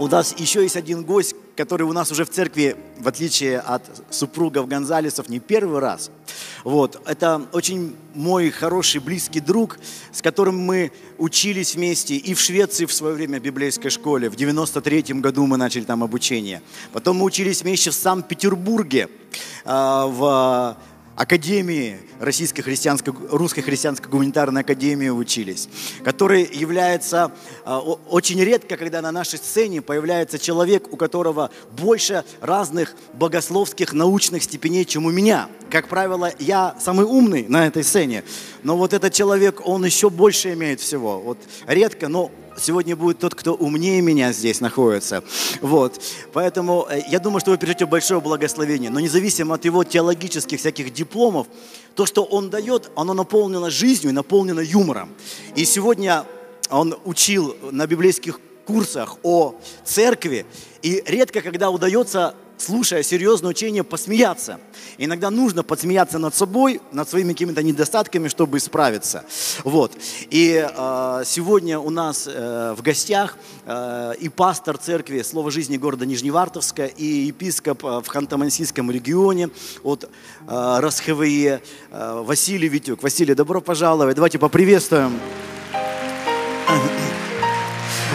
у нас еще есть один гость, который у нас уже в церкви, в отличие от супругов Гонзалесов, не первый раз. Вот. Это очень мой хороший, близкий друг, с которым мы учились вместе и в Швеции в свое время в библейской школе. В 93 году мы начали там обучение. Потом мы учились вместе в Санкт-Петербурге, а, в Академии Российской христианской, Русской христианской гуманитарной академии учились, который является э, очень редко, когда на нашей сцене появляется человек, у которого больше разных богословских научных степеней, чем у меня. Как правило, я самый умный на этой сцене, но вот этот человек, он еще больше имеет всего. Вот редко, но сегодня будет тот, кто умнее меня здесь находится. Вот. Поэтому э, я думаю, что вы переживете большое благословение. Но независимо от его теологических всяких дипломов, то, что он дает, оно наполнено жизнью наполнено юмором. И сегодня он учил на библейских курсах о церкви, и редко когда удается слушая серьезное учение, посмеяться. Иногда нужно подсмеяться над собой, над своими какими-то недостатками, чтобы исправиться. Вот. И э, сегодня у нас э, в гостях э, и пастор церкви Слово жизни города Нижневартовска, и епископ э, в Ханты-Мансийском регионе от э, РасХВЕ э, Василий Витюк. Василий, добро пожаловать. Давайте поприветствуем.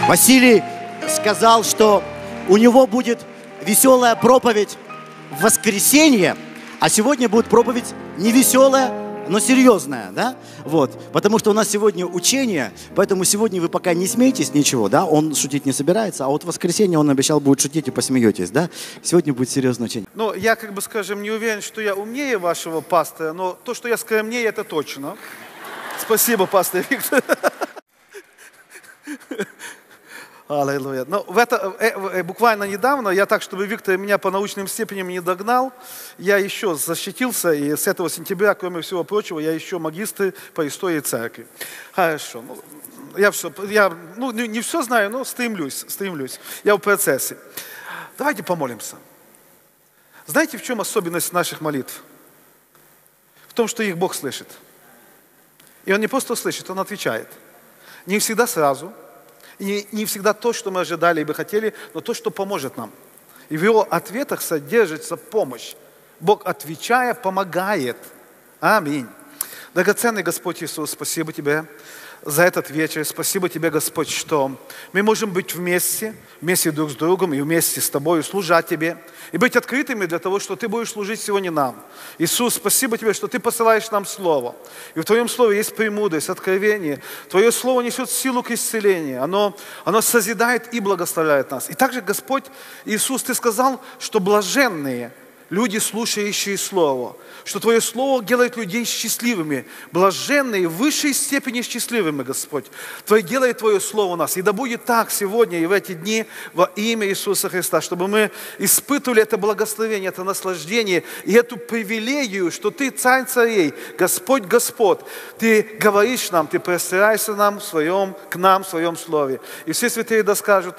Василий сказал, что у него будет веселая проповедь в воскресенье, а сегодня будет проповедь не веселая, но серьезная, да? Вот. Потому что у нас сегодня учение, поэтому сегодня вы пока не смеетесь ничего, да? Он шутить не собирается, а вот в воскресенье он обещал будет шутить и посмеетесь, да? Сегодня будет серьезное учение. Ну, я, как бы скажем, не уверен, что я умнее вашего пастора, но то, что я скромнее, это точно. Спасибо, пастор Виктор. Аллилуйя. Но в это, э, э, буквально недавно, я так, чтобы Виктор меня по научным степеням не догнал, я еще защитился, и с этого сентября, кроме всего прочего, я еще магистр по истории церкви. Хорошо. Ну, я все, я, ну, не, не все знаю, но стремлюсь, стремлюсь. Я в процессе. Давайте помолимся. Знаете, в чем особенность наших молитв? В том, что их Бог слышит. И Он не просто слышит, Он отвечает. Не всегда сразу – и не всегда то, что мы ожидали и бы хотели, но то, что поможет нам. И в его ответах содержится помощь. Бог, отвечая, помогает. Аминь. Драгоценный Господь Иисус, спасибо Тебе за этот вечер. Спасибо Тебе, Господь, что мы можем быть вместе, вместе друг с другом и вместе с Тобой, служать Тебе, и быть открытыми для того, что Ты будешь служить сегодня нам. Иисус, спасибо Тебе, что Ты посылаешь нам Слово. И в Твоем Слове есть премудрость, откровение. Твое Слово несет силу к исцелению. Оно, оно созидает и благословляет нас. И также, Господь Иисус, Ты сказал, что блаженные – люди, слушающие Слово, что Твое Слово делает людей счастливыми, блаженные, в высшей степени счастливыми, Господь. Твое делает Твое Слово нас. И да будет так сегодня и в эти дни во имя Иисуса Христа, чтобы мы испытывали это благословение, это наслаждение и эту привилегию, что Ты царь царей, Господь Господь. Ты говоришь нам, Ты простираешься нам в своем, к нам в Своем Слове. И все святые да скажут,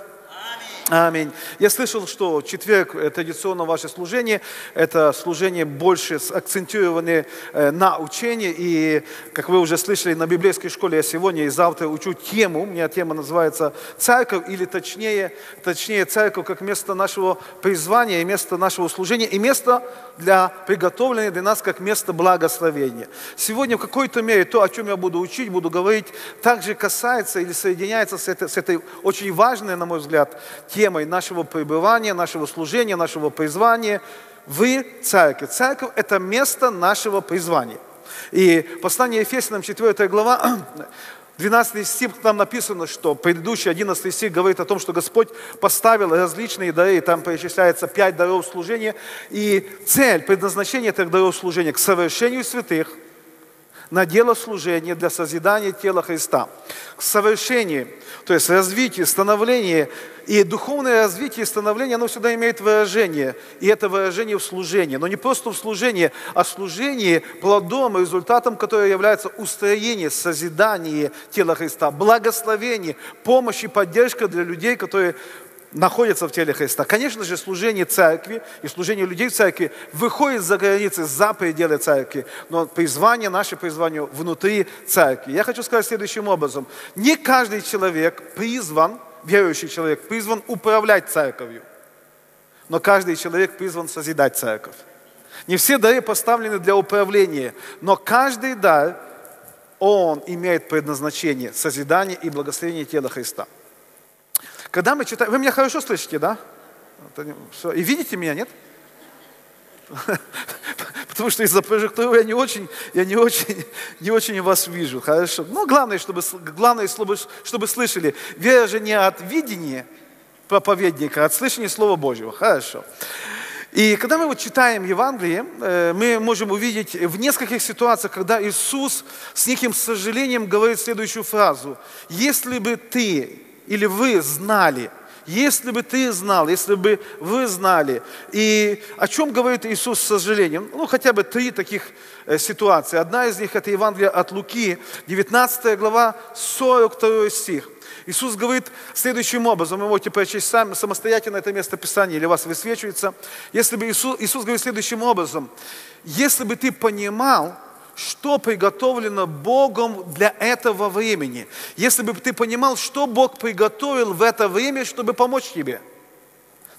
Аминь. Я слышал, что четверг традиционно ваше служение, это служение больше акцентированное э, на учении. И, как вы уже слышали, на библейской школе я сегодня и завтра учу тему. У меня тема называется «Церковь» или точнее, точнее «Церковь» как место нашего призвания и место нашего служения и место для приготовленное для нас как место благословения. Сегодня в какой-то мере то, о чем я буду учить, буду говорить, также касается или соединяется с этой, с этой очень важной, на мой взгляд, темой нашего пребывания, нашего служения, нашего призвания. Вы церковь. Церковь – это место нашего призвания. И послание Ефесянам 4 глава 12 стих там написано, что предыдущий 11 стих говорит о том, что Господь поставил различные дары, там перечисляется пять даров служения, и цель, предназначение этих даров служения к совершению святых – на дело служения для созидания тела Христа. К совершению, то есть развитие, становление и духовное развитие и становление, оно всегда имеет выражение. И это выражение в служении. Но не просто в служении, а в служении плодом, результатом, которое является устроение, созидание тела Христа, благословение, помощь и поддержка для людей, которые находятся в теле Христа. Конечно же, служение церкви и служение людей в церкви выходит за границы, за пределы церкви, но призвание, наше призвание внутри церкви. Я хочу сказать следующим образом. Не каждый человек призван верующий человек призван управлять церковью. Но каждый человек призван созидать церковь. Не все дары поставлены для управления, но каждый дар, он имеет предназначение созидания и благословения тела Христа. Когда мы читаем... Вы меня хорошо слышите, да? И видите меня, нет? Потому что из-за прожектора я не очень, я не очень, не очень вас вижу. Хорошо. Но главное, чтобы, главное, чтобы, чтобы слышали. Вера же не от видения проповедника, а от слышания Слова Божьего. Хорошо. И когда мы вот читаем Евангелие, э, мы можем увидеть в нескольких ситуациях, когда Иисус с неким сожалением говорит следующую фразу. «Если бы ты или вы знали, если бы ты знал, если бы вы знали. И о чем говорит Иисус с сожалением? Ну, хотя бы три таких э, ситуации. Одна из них – это Евангелие от Луки, 19 глава, 42 стих. Иисус говорит следующим образом, вы можете прочесть сами, самостоятельно это место Писания, или у вас высвечивается. Если бы Иисус, Иисус говорит следующим образом, если бы ты понимал, что приготовлено Богом для этого времени. Если бы ты понимал, что Бог приготовил в это время, чтобы помочь тебе.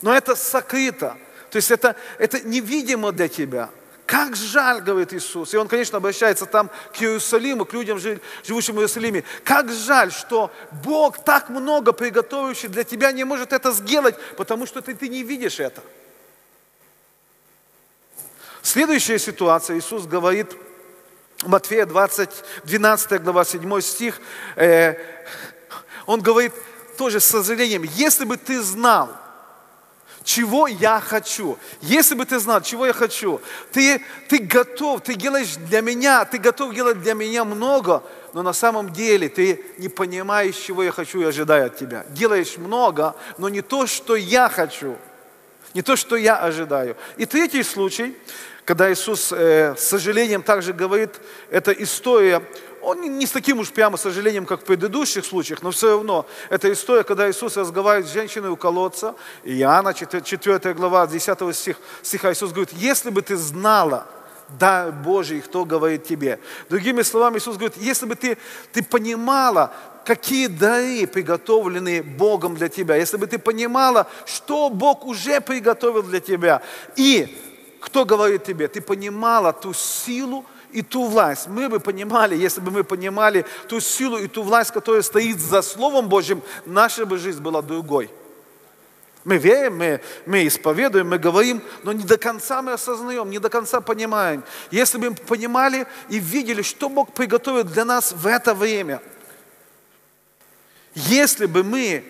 Но это сокрыто. То есть это, это невидимо для тебя. Как жаль, говорит Иисус. И он, конечно, обращается там к Иерусалиму, к людям, живущим в Иерусалиме. Как жаль, что Бог так много приготовивший для тебя не может это сделать, потому что ты, ты не видишь это. Следующая ситуация, Иисус говорит Матфея 20, 12 глава, 7 стих, э, он говорит тоже с сожалением, если бы ты знал, чего я хочу. Если бы ты знал, чего я хочу, ты, ты готов, ты делаешь для меня, ты готов делать для меня много, но на самом деле ты не понимаешь, чего я хочу и ожидаю от тебя. Делаешь много, но не то, что я хочу, не то, что я ожидаю. И третий случай – когда Иисус э, с сожалением также говорит, это история, он не, с таким уж прямо сожалением, как в предыдущих случаях, но все равно, это история, когда Иисус разговаривает с женщиной у колодца, Иоанна, 4 глава, 10 стих, стиха, Иисус говорит, если бы ты знала, дар Божий, кто говорит тебе. Другими словами, Иисус говорит, если бы ты, ты понимала, какие дары приготовлены Богом для тебя, если бы ты понимала, что Бог уже приготовил для тебя, и кто говорит тебе? Ты понимала ту силу и ту власть. Мы бы понимали, если бы мы понимали ту силу и ту власть, которая стоит за Словом Божьим, наша бы жизнь была другой. Мы верим, мы, мы исповедуем, мы говорим, но не до конца мы осознаем, не до конца понимаем. Если бы мы понимали и видели, что Бог приготовил для нас в это время, если бы мы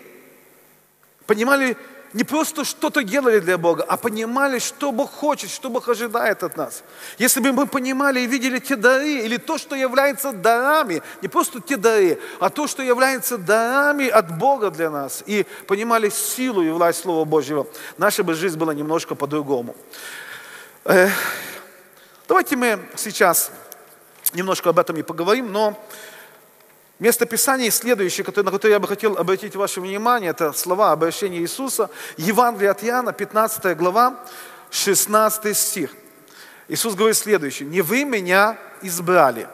понимали не просто что-то делали для Бога, а понимали, что Бог хочет, что Бог ожидает от нас. Если бы мы понимали и видели те дары, или то, что является дарами, не просто те дары, а то, что является дарами от Бога для нас, и понимали силу и власть Слова Божьего, наша бы жизнь была немножко по-другому. Давайте мы сейчас немножко об этом и поговорим, но Место Писания следующее, на которое я бы хотел обратить ваше внимание, это слова обращения Иисуса. Евангелие от Иоанна, 15 глава, 16 стих. Иисус говорит следующее. «Не вы меня избрали,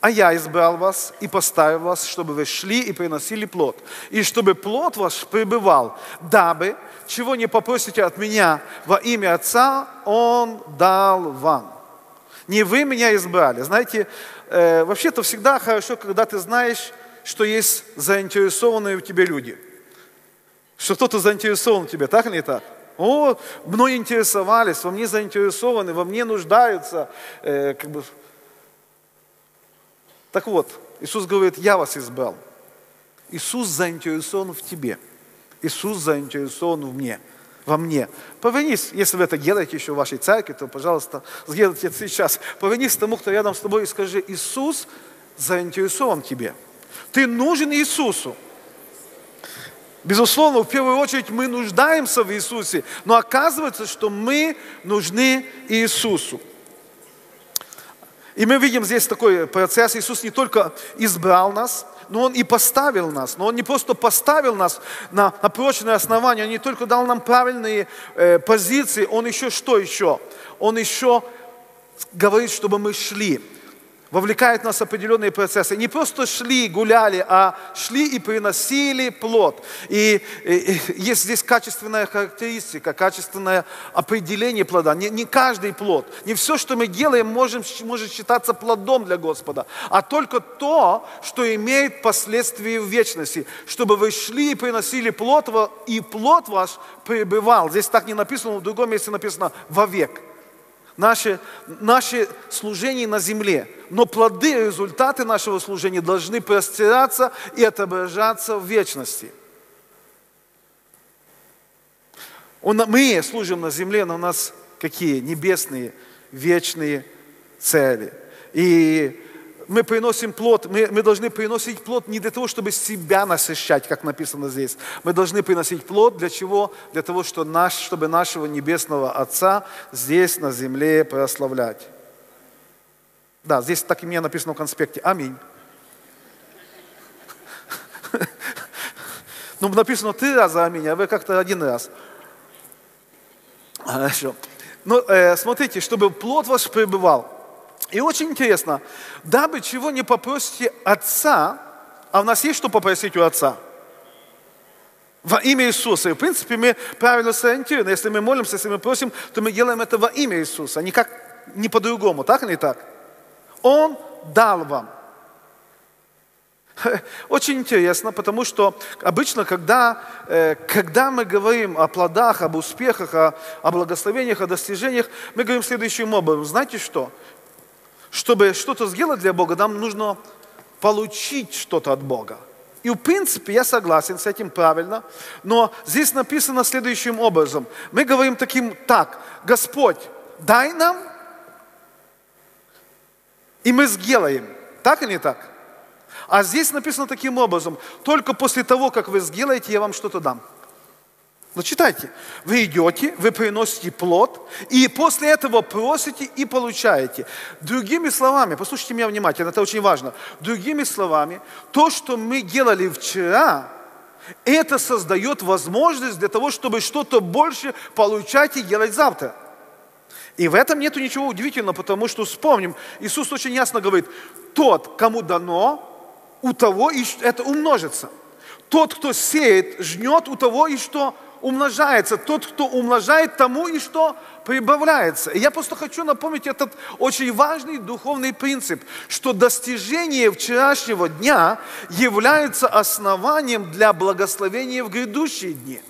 а я избрал вас и поставил вас, чтобы вы шли и приносили плод, и чтобы плод ваш пребывал, дабы, чего не попросите от меня во имя Отца, Он дал вам». Не вы меня избрали. Знаете, э, вообще-то всегда хорошо, когда ты знаешь, что есть заинтересованные в тебе люди. Что кто-то заинтересован в тебе, так или не так? О, мной интересовались, во мне заинтересованы, во мне нуждаются. Э, как бы. Так вот, Иисус говорит, я вас избрал. Иисус заинтересован в тебе. Иисус заинтересован в мне во мне. Повернись, если вы это делаете еще в вашей церкви, то, пожалуйста, сделайте это сейчас. Повернись тому, кто рядом с тобой, и скажи, Иисус заинтересован тебе. Ты нужен Иисусу. Безусловно, в первую очередь мы нуждаемся в Иисусе, но оказывается, что мы нужны Иисусу. И мы видим здесь такой процесс. Иисус не только избрал нас, но Он и поставил нас. Но Он не просто поставил нас на, на прочное основание, Он не только дал нам правильные э, позиции, Он еще что еще? Он еще говорит, чтобы мы шли. Вовлекает нас в определенные процессы. Не просто шли, гуляли, а шли и приносили плод. И, и, и есть здесь качественная характеристика, качественное определение плода. Не, не каждый плод, не все, что мы делаем, можем, может считаться плодом для Господа, а только то, что имеет последствия в вечности. Чтобы вы шли и приносили плод, и плод ваш пребывал. Здесь так не написано, в другом месте написано «вовек» наше, наше служение на земле. Но плоды, результаты нашего служения должны простираться и отображаться в вечности. Мы служим на земле, но у нас какие? Небесные, вечные цели. И мы приносим плод, мы, мы должны приносить плод не для того, чтобы себя насыщать, как написано здесь. Мы должны приносить плод для чего? Для того, чтобы, наш, чтобы нашего Небесного Отца здесь на земле прославлять. Да, здесь так и мне написано в конспекте. Аминь. Ну, написано три раза аминь, а вы как-то один раз. Хорошо. Ну, э, смотрите, чтобы плод ваш пребывал. И очень интересно, дабы чего не попросите Отца, а у нас есть что попросить у Отца? Во имя Иисуса. И в принципе мы правильно сориентированы. Если мы молимся, если мы просим, то мы делаем это во имя Иисуса, никак не по-другому. Так или не так? Он дал вам. Очень интересно, потому что обычно, когда, э, когда мы говорим о плодах, об успехах, о, о благословениях, о достижениях, мы говорим следующим образом. Знаете что? Чтобы что-то сделать для Бога, нам нужно получить что-то от Бога. И в принципе я согласен с этим правильно, но здесь написано следующим образом. Мы говорим таким так, Господь, дай нам, и мы сделаем. Так или не так? А здесь написано таким образом, только после того, как вы сделаете, я вам что-то дам. Ну, читайте. Вы идете, вы приносите плод, и после этого просите и получаете. Другими словами, послушайте меня внимательно, это очень важно. Другими словами, то, что мы делали вчера, это создает возможность для того, чтобы что-то больше получать и делать завтра. И в этом нет ничего удивительного, потому что вспомним, Иисус очень ясно говорит, тот, кому дано, у того и это умножится. Тот, кто сеет, жнет, у того и что умножается. Тот, кто умножает, тому и что прибавляется. И я просто хочу напомнить этот очень важный духовный принцип, что достижение вчерашнего дня является основанием для благословения в грядущие дни.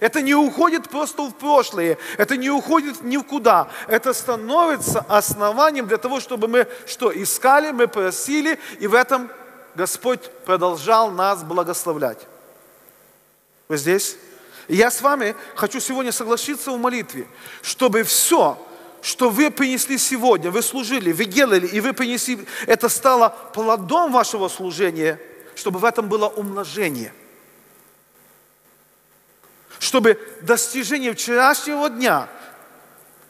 Это не уходит просто в прошлое, это не уходит никуда. Это становится основанием для того, чтобы мы что, искали, мы просили, и в этом Господь продолжал нас благословлять. Вы здесь? И я с вами хочу сегодня согласиться в молитве, чтобы все, что вы принесли сегодня, вы служили, вы делали, и вы принесли, это стало плодом вашего служения, чтобы в этом было умножение. Чтобы достижения вчерашнего дня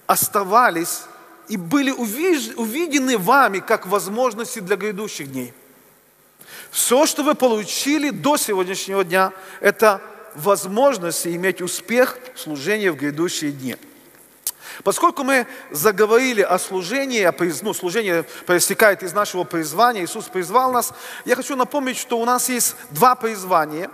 оставались и были увидены вами как возможности для грядущих дней. Все, что вы получили до сегодняшнего дня, это возможности иметь успех в служении в грядущие дни. Поскольку мы заговорили о служении, ну, служение проистекает из нашего призвания, Иисус призвал нас, я хочу напомнить, что у нас есть два призвания.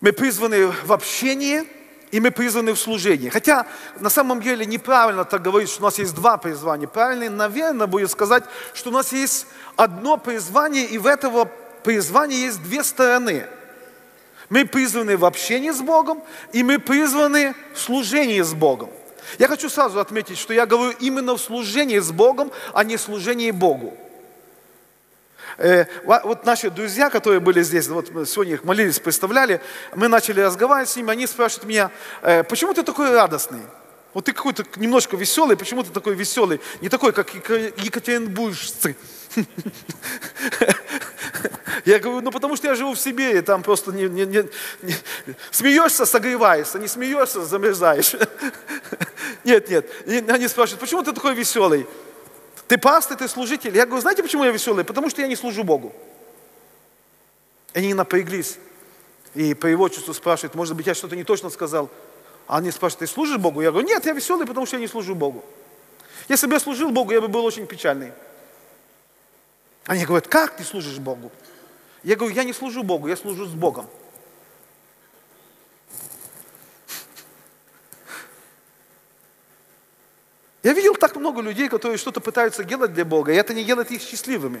Мы призваны в общении, и мы призваны в служении. Хотя на самом деле неправильно так говорить, что у нас есть два призвания. Правильно, наверное, будет сказать, что у нас есть одно призвание, и в этого призвания есть две стороны. Мы призваны в общении с Богом, и мы призваны в служении с Богом. Я хочу сразу отметить, что я говорю именно в служении с Богом, а не в служении Богу. Э, вот наши друзья, которые были здесь, вот сегодня их молились, представляли, мы начали разговаривать с ними, они спрашивают меня, э, почему ты такой радостный? Вот ты какой-то немножко веселый, почему ты такой веселый? Не такой, как екатеринбуржцы. Я говорю, ну потому что я живу в себе, и там просто не, не, не, не, смеешься, согреваешься, не смеешься, замерзаешь. Нет, нет. И они спрашивают, почему ты такой веселый? Ты пастырь, ты служитель. Я говорю, знаете, почему я веселый? Потому что я не служу Богу. Они напряглись. И чувству спрашивают, может быть, я что-то не точно сказал. А они спрашивают, ты служишь Богу? Я говорю, нет, я веселый, потому что я не служу Богу. Если бы я служил Богу, я бы был очень печальный. Они говорят, как ты служишь Богу? Я говорю, я не служу Богу, я служу с Богом. Я видел так много людей, которые что-то пытаются делать для Бога, и это не делает их счастливыми.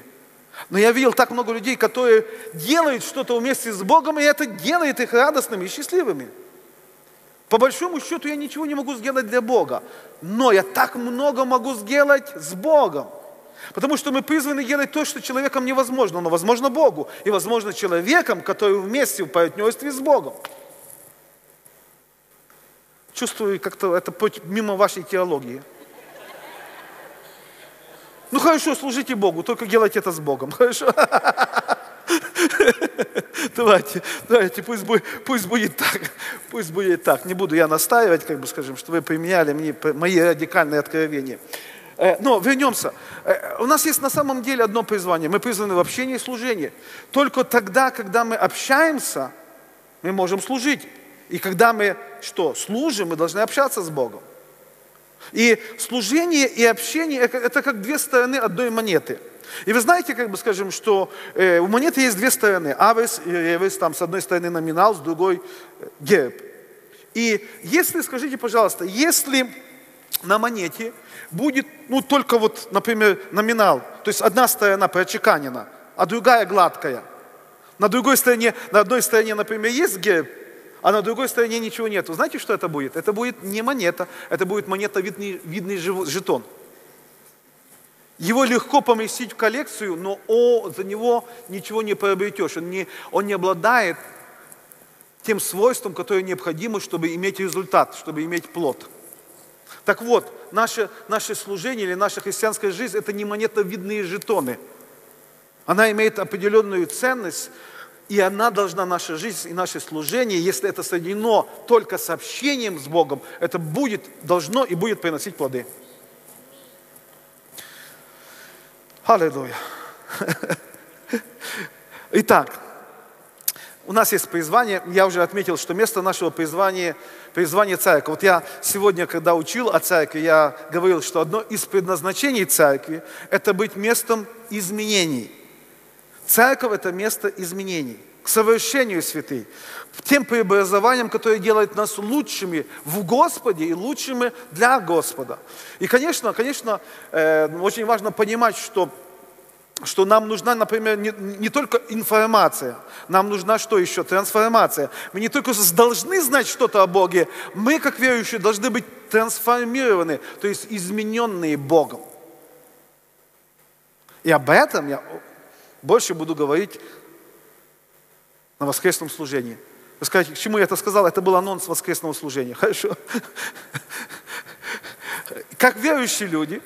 Но я видел так много людей, которые делают что-то вместе с Богом, и это делает их радостными и счастливыми. По большому счету я ничего не могу сделать для Бога, но я так много могу сделать с Богом. Потому что мы призваны делать то, что человеком невозможно, но возможно Богу. И возможно человеком, который вместе в партнерстве с Богом. Чувствую, как-то это мимо вашей теологии. Ну хорошо, служите Богу, только делайте это с Богом, хорошо? Давайте, давайте, пусть будет, пусть будет так, пусть будет так. Не буду я настаивать, как бы скажем, что вы применяли мне мои радикальные откровения. Э, но вернемся. Э, у нас есть на самом деле одно призвание. Мы призваны в общении и служении. Только тогда, когда мы общаемся, мы можем служить. И когда мы что? Служим, мы должны общаться с Богом. И служение и общение – это как две стороны одной монеты. И вы знаете, как бы скажем, что э, у монеты есть две стороны. Авес и ревес, там с одной стороны номинал, с другой э, герб. И если, скажите, пожалуйста, если на монете будет, ну, только вот, например, номинал, то есть одна сторона прочеканена, а другая гладкая. На другой стороне, на одной стороне, например, есть герб, а на другой стороне ничего нет. Знаете, что это будет? Это будет не монета, это будет монетовидный видный жетон. Его легко поместить в коллекцию, но о, за него ничего не приобретешь. Он не, он не обладает тем свойством, которое необходимо, чтобы иметь результат, чтобы иметь плод. Так вот, наше, наше служение или наша христианская жизнь – это не монетовидные жетоны. Она имеет определенную ценность, и она должна, наша жизнь и наше служение, если это соединено только с общением с Богом, это будет, должно и будет приносить плоды. Аллилуйя. Итак, у нас есть призвание, я уже отметил, что место нашего призвания, призвание церкви. Вот я сегодня, когда учил о церкви, я говорил, что одно из предназначений церкви – это быть местом изменений – Церковь – это место изменений, к совершению святых, тем преобразованием, которое делает нас лучшими в Господе и лучшими для Господа. И, конечно, конечно, э, очень важно понимать, что что нам нужна, например, не, не только информация, нам нужна что еще? Трансформация. Мы не только должны знать что-то о Боге, мы, как верующие, должны быть трансформированы, то есть измененные Богом. И об этом я больше буду говорить на воскресном служении. Вы скажете, к чему я это сказал? Это был анонс воскресного служения. Хорошо. Как верующие люди,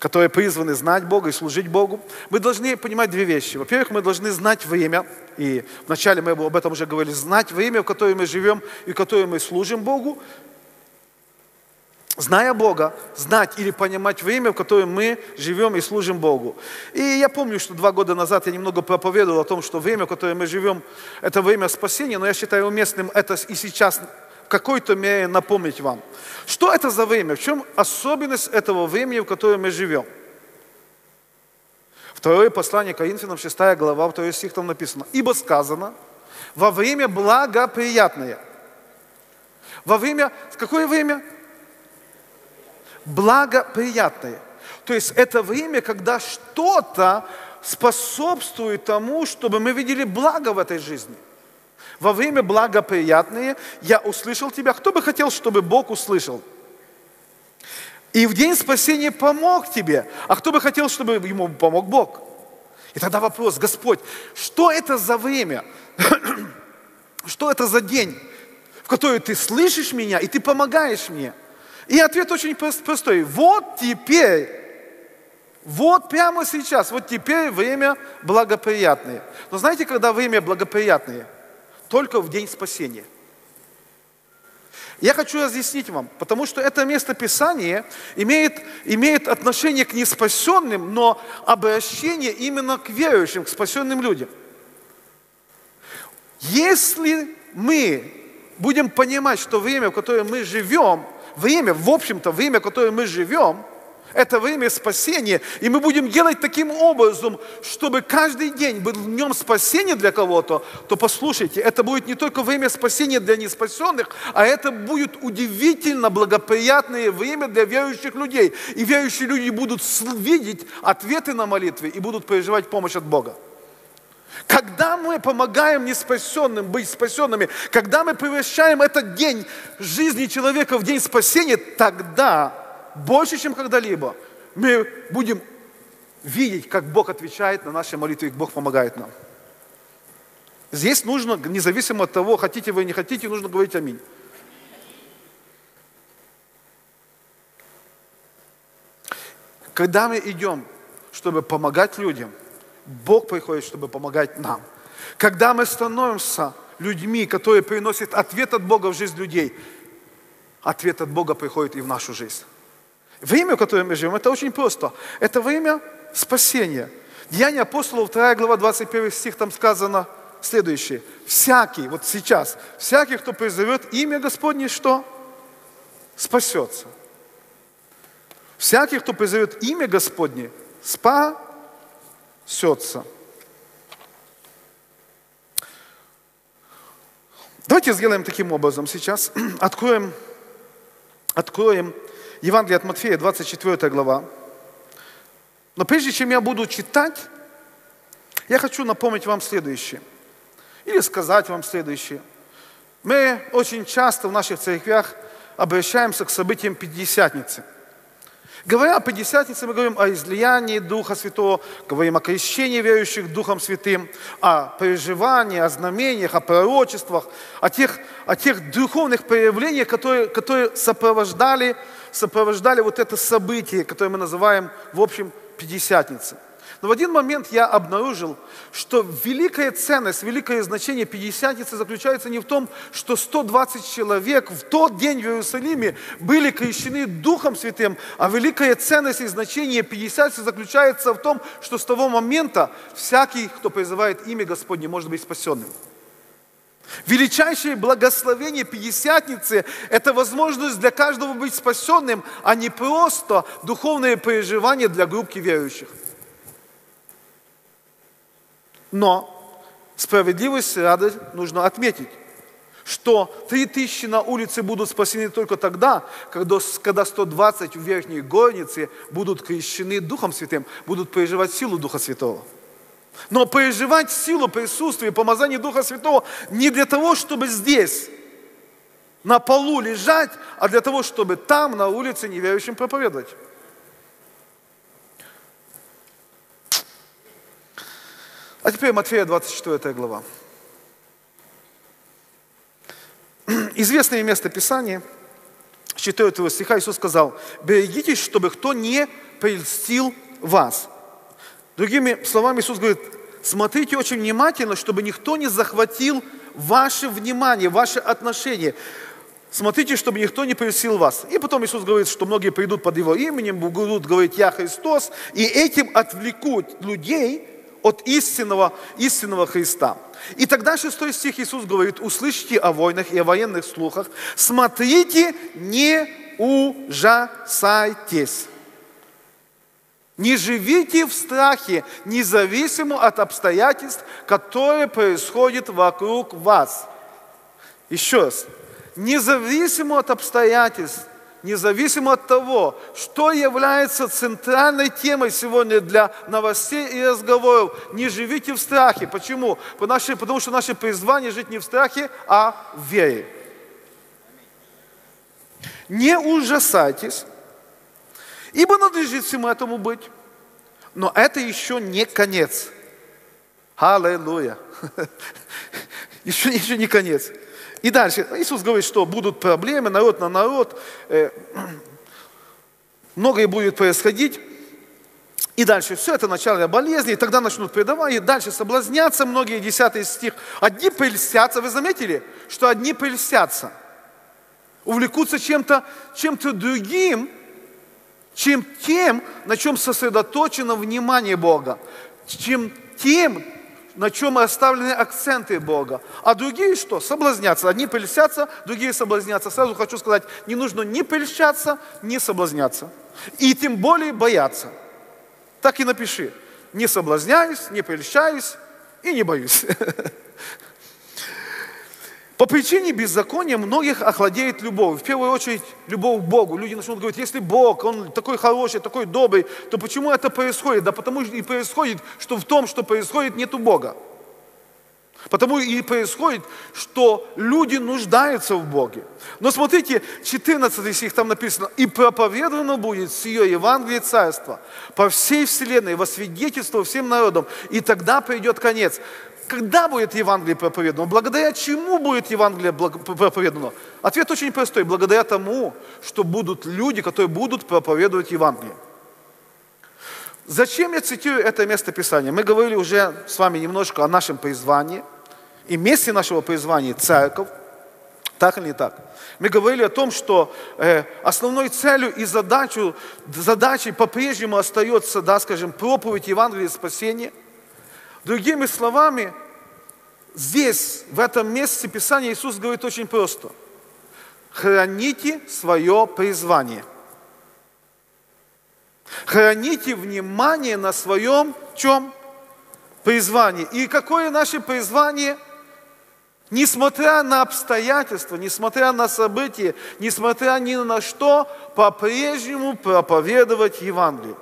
которые призваны знать Бога и служить Богу, мы должны понимать две вещи. Во-первых, мы должны знать время, и вначале мы об этом уже говорили, знать время, в которое мы живем и в которое мы служим Богу, зная Бога, знать или понимать время, в котором мы живем и служим Богу. И я помню, что два года назад я немного проповедовал о том, что время, в которое мы живем, это время спасения, но я считаю уместным это и сейчас какой-то мере напомнить вам. Что это за время? В чем особенность этого времени, в котором мы живем? Второе послание Коринфянам, 6 глава, 2 стих там написано. «Ибо сказано, во время благоприятное». Во время, в какое время? благоприятное. То есть это время, когда что-то способствует тому, чтобы мы видели благо в этой жизни. Во время благоприятное я услышал тебя. Кто бы хотел, чтобы Бог услышал? И в день спасения помог тебе. А кто бы хотел, чтобы ему помог Бог? И тогда вопрос, Господь, что это за время? что это за день, в который ты слышишь меня и ты помогаешь мне? И ответ очень простой. Вот теперь, вот прямо сейчас, вот теперь время благоприятное. Но знаете, когда время благоприятное? Только в день спасения. Я хочу разъяснить вам, потому что это место Писания имеет, имеет отношение к неспасенным, но обращение именно к верующим, к спасенным людям. Если мы будем понимать, что время, в которое мы живем, время, в общем-то, время, в которое мы живем, Это время спасения. И мы будем делать таким образом, чтобы каждый день был в нем спасение для кого-то, то послушайте, это будет не только время спасения для неспасенных, а это будет удивительно благоприятное время для верующих людей. И верующие люди будут видеть ответы на молитвы и будут переживать помощь от Бога. Когда мы помогаем неспасенным быть спасенными, когда мы превращаем этот день жизни человека в день спасения, тогда больше, чем когда-либо, мы будем видеть, как Бог отвечает на наши молитвы, и Бог помогает нам. Здесь нужно, независимо от того, хотите вы или не хотите, нужно говорить аминь. Когда мы идем, чтобы помогать людям, Бог приходит, чтобы помогать нам. Когда мы становимся людьми, которые приносят ответ от Бога в жизнь людей, ответ от Бога приходит и в нашу жизнь. Время, в котором мы живем, это очень просто. Это время спасения. Деяния апостолов, 2 глава, 21 стих, там сказано следующее. Всякий, вот сейчас, всякий, кто призовет имя Господне, что? Спасется. Всякий, кто призовет имя Господне, спасется. Давайте сделаем таким образом сейчас. Откроем, откроем Евангелие от Матфея, 24 глава. Но прежде чем я буду читать, я хочу напомнить вам следующее. Или сказать вам следующее. Мы очень часто в наших церквях обращаемся к событиям Пятидесятницы – Говоря о Пятидесятнице, мы говорим о излиянии Духа Святого, говорим о крещении верующих Духом Святым, о переживании, о знамениях, о пророчествах, о тех, о тех духовных проявлениях, которые, которые сопровождали, сопровождали вот это событие, которое мы называем, в общем, Пятидесятницей. Но в один момент я обнаружил, что великая ценность, великое значение Пятидесятницы заключается не в том, что 120 человек в тот день в Иерусалиме были крещены Духом Святым, а великая ценность и значение Пятидесятницы заключается в том, что с того момента всякий, кто призывает имя Господне, может быть спасенным. Величайшее благословение Пятидесятницы – это возможность для каждого быть спасенным, а не просто духовное переживание для группки верующих. Но справедливость ради нужно отметить, что три тысячи на улице будут спасены только тогда, когда, когда 120 в верхней горнице будут крещены Духом Святым, будут переживать силу Духа Святого. Но переживать силу присутствия и помазания Духа Святого не для того, чтобы здесь, на полу лежать, а для того, чтобы там, на улице, неверующим проповедовать. А теперь Матфея 24 глава. Известное место Писания, с 4 стиха Иисус сказал, берегитесь, чтобы кто не прельстил вас. Другими словами, Иисус говорит, смотрите очень внимательно, чтобы никто не захватил ваше внимание, ваше отношение. Смотрите, чтобы никто не прельстил вас. И потом Иисус говорит, что многие придут под Его именем, будут говорить «Я Христос», и этим отвлекут людей от истинного, истинного Христа. И тогда шестой стих Иисус говорит, услышите о войнах и о военных слухах, смотрите, не ужасайтесь. Не живите в страхе, независимо от обстоятельств, которые происходят вокруг вас. Еще раз. Независимо от обстоятельств, независимо от того, что является центральной темой сегодня для новостей и разговоров, не живите в страхе. Почему? Потому что наше призвание жить не в страхе, а в вере. Не ужасайтесь, ибо надлежит всему этому быть. Но это еще не конец. Аллилуйя. Еще, еще не конец. И дальше. Иисус говорит, что будут проблемы, народ на народ, э, многое будет происходить. И дальше. Все это начало болезни, и тогда начнут предавать, и дальше соблазняться. Многие, десятый стих. Одни прельстятся, вы заметили, что одни прельстятся, увлекутся чем-то чем другим, чем тем, на чем сосредоточено внимание Бога, чем тем, на чем оставлены акценты Бога. А другие что? Соблазняться. Одни польщаться, другие соблазняться. Сразу хочу сказать, не нужно ни польщаться, ни соблазняться. И тем более бояться. Так и напиши. Не соблазняюсь, не польщаюсь и не боюсь. По причине беззакония многих охладеет любовь. В первую очередь, любовь к Богу. Люди начнут говорить, если Бог, Он такой хороший, такой добрый, то почему это происходит? Да потому и происходит, что в том, что происходит, нету Бога. Потому и происходит, что люди нуждаются в Боге. Но смотрите, 14 стих там написано, «И проповедано будет сие Евангелие Царства по всей вселенной, во свидетельство всем народам, и тогда придет конец». Когда будет Евангелие проповедано? Благодаря чему будет Евангелие проповедано? Ответ очень простой. Благодаря тому, что будут люди, которые будут проповедовать Евангелие. Зачем я цитирую это место Писания? Мы говорили уже с вами немножко о нашем призвании и месте нашего призвания – церковь. Так или не так? Мы говорили о том, что э, основной целью и задачей, задачей по-прежнему остается, да, скажем, проповедь Евангелия спасения – Другими словами, здесь, в этом месте Писания Иисус говорит очень просто. Храните свое призвание. Храните внимание на своем чем? Призвании. И какое наше призвание? Несмотря на обстоятельства, несмотря на события, несмотря ни на что, по-прежнему проповедовать Евангелие.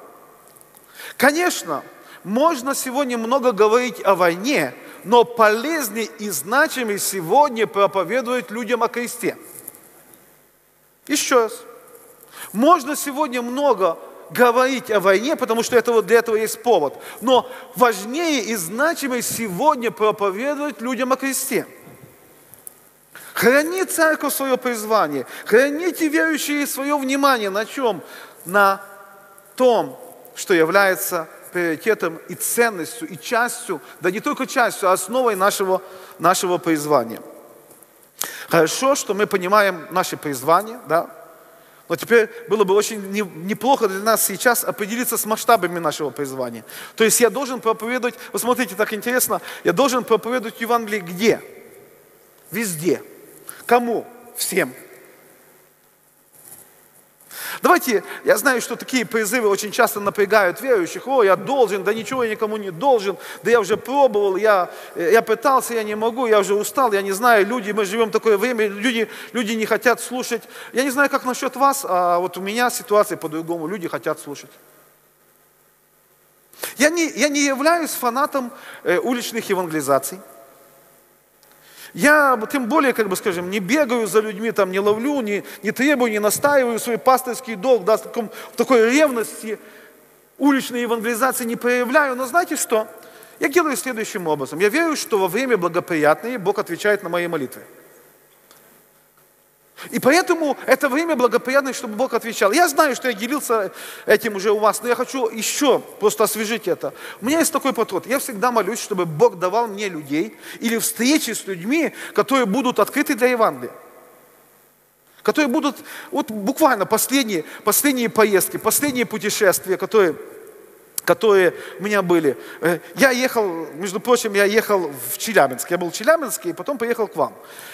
Конечно, можно сегодня много говорить о войне, но полезнее и значимее сегодня проповедовать людям о кресте. Еще раз. Можно сегодня много говорить о войне, потому что это вот для этого есть повод. Но важнее и значимее сегодня проповедовать людям о кресте. Храни церковь свое призвание, храните верующие свое внимание на чем? На том, что является приоритетом и ценностью, и частью, да не только частью, а основой нашего, нашего призвания. Хорошо, что мы понимаем наше призвание, да, но теперь было бы очень неплохо для нас сейчас определиться с масштабами нашего призвания. То есть я должен проповедовать, вот смотрите, так интересно, я должен проповедовать Евангелие где? Везде. Кому? Всем. Давайте, я знаю, что такие призывы очень часто напрягают верующих. О, я должен, да ничего я никому не должен, да я уже пробовал, я, я пытался, я не могу, я уже устал, я не знаю, люди, мы живем такое время, люди, люди не хотят слушать. Я не знаю, как насчет вас, а вот у меня ситуация по-другому, люди хотят слушать. Я не, я не являюсь фанатом э, уличных евангелизаций. Я тем более, как бы скажем, не бегаю за людьми, там, не ловлю, не, не требую, не настаиваю свой пасторский долг, да, в, таком, в такой ревности уличной евангелизации не проявляю. Но знаете что? Я делаю следующим образом. Я верю, что во время благоприятное Бог отвечает на мои молитвы. И поэтому это время благоприятное, чтобы Бог отвечал. Я знаю, что я делился этим уже у вас, но я хочу еще просто освежить это. У меня есть такой подход. Я всегда молюсь, чтобы Бог давал мне людей или встречи с людьми, которые будут открыты для Евангелия. Которые будут, вот буквально последние, последние поездки, последние путешествия, которые которые у меня были. Э, я ехал, между прочим, я ехал в Челябинск. Я был в Челябинске и потом поехал к вам.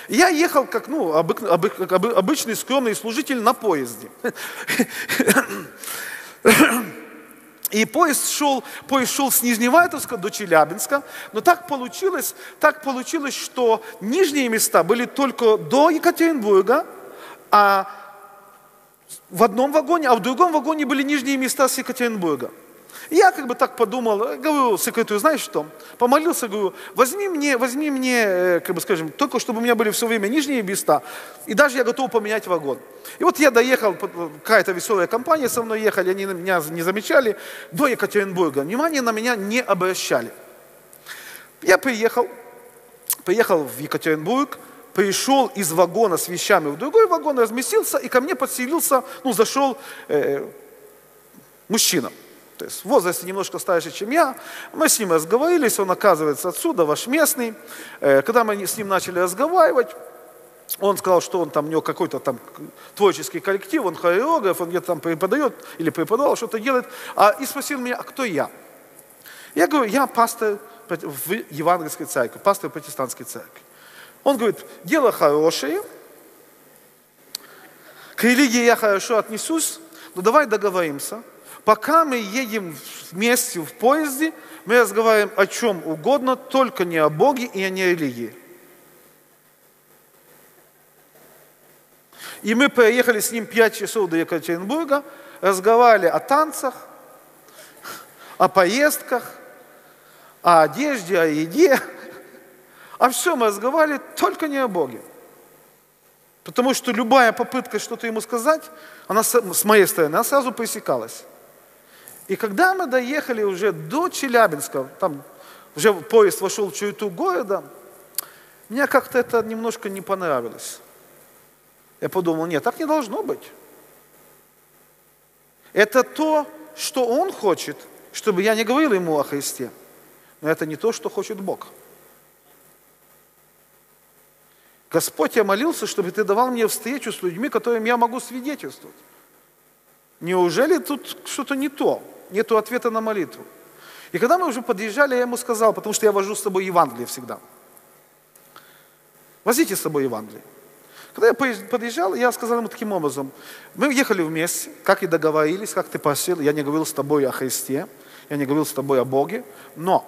я ехал как ну, обык, обык, обычный скромный служитель на поезде. И поезд шел, поезд шел с Нижневартовска до Челябинска, но так получилось, так получилось, что нижние места были только до Екатеринбурга, а в одном вагоне, а в другом вагоне были нижние места с Екатеринбурга. Я как бы так подумал, говорю секретарю, знаешь что, помолился, говорю, возьми мне, возьми мне, э, как бы скажем, только чтобы у меня были все время нижние места, и даже я готов поменять вагон. И вот я доехал, какая-то веселая компания со мной ехали, они меня не замечали, до Екатеринбурга. Внимание на меня не обращали. Я приехал, приехал в Екатеринбург, пришел из вагона с вещами в другой вагон, разместился, и ко мне подселился, ну, зашел э, мужчина то есть в возрасте немножко старше, чем я. Мы с ним разговорились, он оказывается отсюда, ваш местный. Э, когда мы с ним начали разговаривать, он сказал, что он там, у него какой-то там творческий коллектив, он хореограф, он где-то там преподает или преподавал, что-то делает. А, и спросил меня, а кто я? Я говорю, я пастор в евангельской церкви, пастор протестантской церкви. Он говорит, дело хорошее, к религии я хорошо отнесусь, но давай договоримся. Пока мы едем вместе в поезде, мы разговариваем о чем угодно, только не о Боге и не о религии. И мы проехали с ним пять часов до Екатеринбурга, разговаривали о танцах, о поездках, о одежде, о еде. О всем мы разговаривали, только не о Боге. Потому что любая попытка что-то ему сказать, она с моей стороны, она сразу пресекалась. И когда мы доехали уже до Челябинска, там уже поезд вошел в черту города, мне как-то это немножко не понравилось. Я подумал, нет, так не должно быть. Это то, что он хочет, чтобы я не говорил ему о Христе. Но это не то, что хочет Бог. Господь, я молился, чтобы ты давал мне встречу с людьми, которым я могу свидетельствовать. Неужели тут что-то не то? Нету ответа на молитву. И когда мы уже подъезжали, я ему сказал, потому что я вожу с собой Евангелие всегда. Возите с собой Евангелие. Когда я подъезжал, я сказал ему таким образом, мы ехали вместе, как и договорились, как ты просил, я не говорил с тобой о Христе, я не говорил с тобой о Боге, но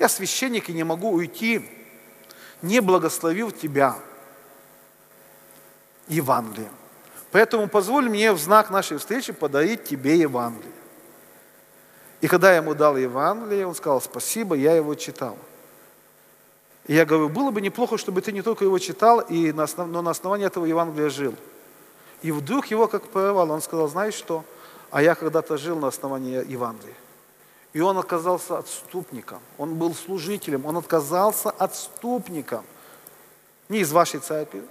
я священник и не могу уйти не благословил тебя Евангелием. Поэтому позволь мне в знак нашей встречи подарить тебе Евангелие. И когда я ему дал Евангелие, он сказал, спасибо, я его читал. И я говорю, было бы неплохо, чтобы ты не только его читал, и на основ... но на основании этого Евангелия жил. И вдруг его как прорвало, он сказал, знаешь что, а я когда-то жил на основании Евангелия. И он оказался отступником. Он был служителем. Он отказался отступником. Не из вашей церкви.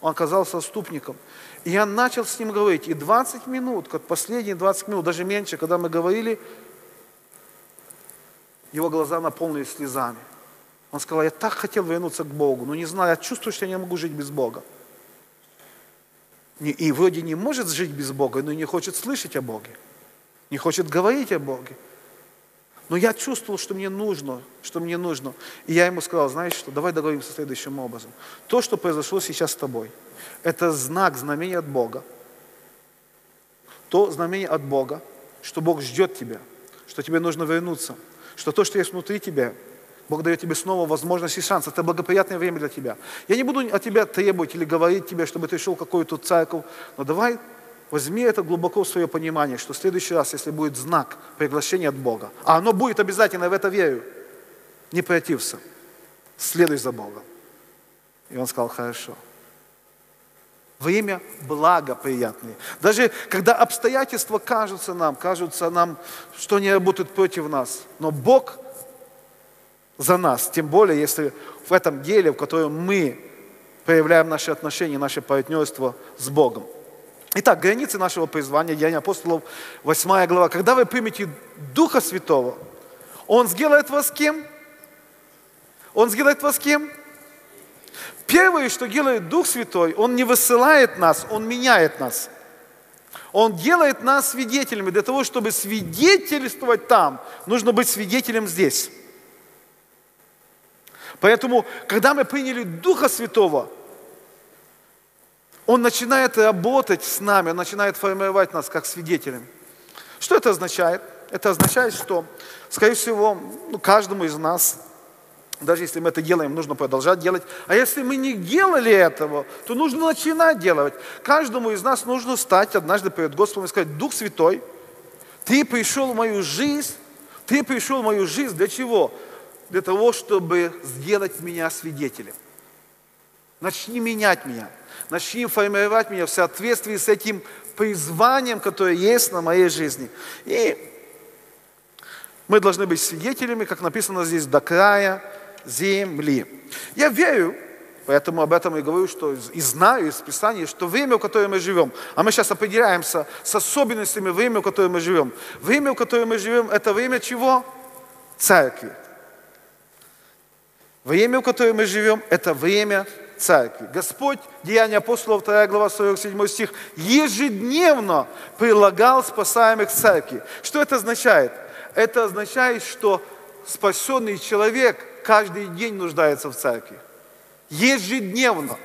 Он оказался отступником. И я начал с ним говорить. И 20 минут, как последние 20 минут, даже меньше, когда мы говорили, его глаза наполнились слезами. Он сказал, я так хотел вернуться к Богу, но не знаю, я чувствую, что я не могу жить без Бога. И вроде не может жить без Бога, но и не хочет слышать о Боге. Не хочет говорить о Боге. Но я чувствовал, что мне нужно, что мне нужно. И я ему сказал, знаешь что, давай договоримся следующим образом. То, что произошло сейчас с тобой, это знак, знамение от Бога. То знамение от Бога, что Бог ждет тебя, что тебе нужно вернуться, что то, что есть внутри тебя, Бог дает тебе снова возможность и шанс. Это благоприятное время для тебя. Я не буду от тебя требовать или говорить тебе, чтобы ты шел какую-то церковь, но давай Возьми это глубоко в свое понимание, что в следующий раз, если будет знак приглашения от Бога, а оно будет обязательно, в это верю, не протився, следуй за Богом. И он сказал, хорошо. Время благоприятное. Даже когда обстоятельства кажутся нам, кажутся нам, что они работают против нас, но Бог за нас, тем более, если в этом деле, в котором мы проявляем наши отношения, наше партнерство с Богом. Итак, границы нашего призвания, Деяния апостолов, 8 глава. Когда вы примете Духа Святого, Он сделает вас кем? Он сделает вас кем? Первое, что делает Дух Святой, Он не высылает нас, Он меняет нас. Он делает нас свидетелями. Для того, чтобы свидетельствовать там, нужно быть свидетелем здесь. Поэтому, когда мы приняли Духа Святого, он начинает работать с нами, Он начинает формировать нас как свидетелем. Что это означает? Это означает, что, скорее всего, ну, каждому из нас, даже если мы это делаем, нужно продолжать делать. А если мы не делали этого, то нужно начинать делать. Каждому из нас нужно стать однажды перед Господом и сказать, Дух Святой, Ты пришел в мою жизнь, Ты пришел в мою жизнь для чего? Для того, чтобы сделать меня свидетелем. Начни менять меня. Начни формировать меня в соответствии с этим призванием, которое есть на моей жизни. И мы должны быть свидетелями, как написано здесь, до края земли. Я верю, поэтому об этом и говорю, что и знаю из Писания, что время, в которое мы живем, а мы сейчас определяемся с особенностями времени, в которое мы живем. Время, в которое мы живем, это время чего? Церкви. Время, в которое мы живем, это время церкви. Господь, Деяния апостолов, 2 глава, 47 стих, ежедневно прилагал спасаемых церкви. Что это означает? Это означает, что спасенный человек каждый день нуждается в церкви. Ежедневно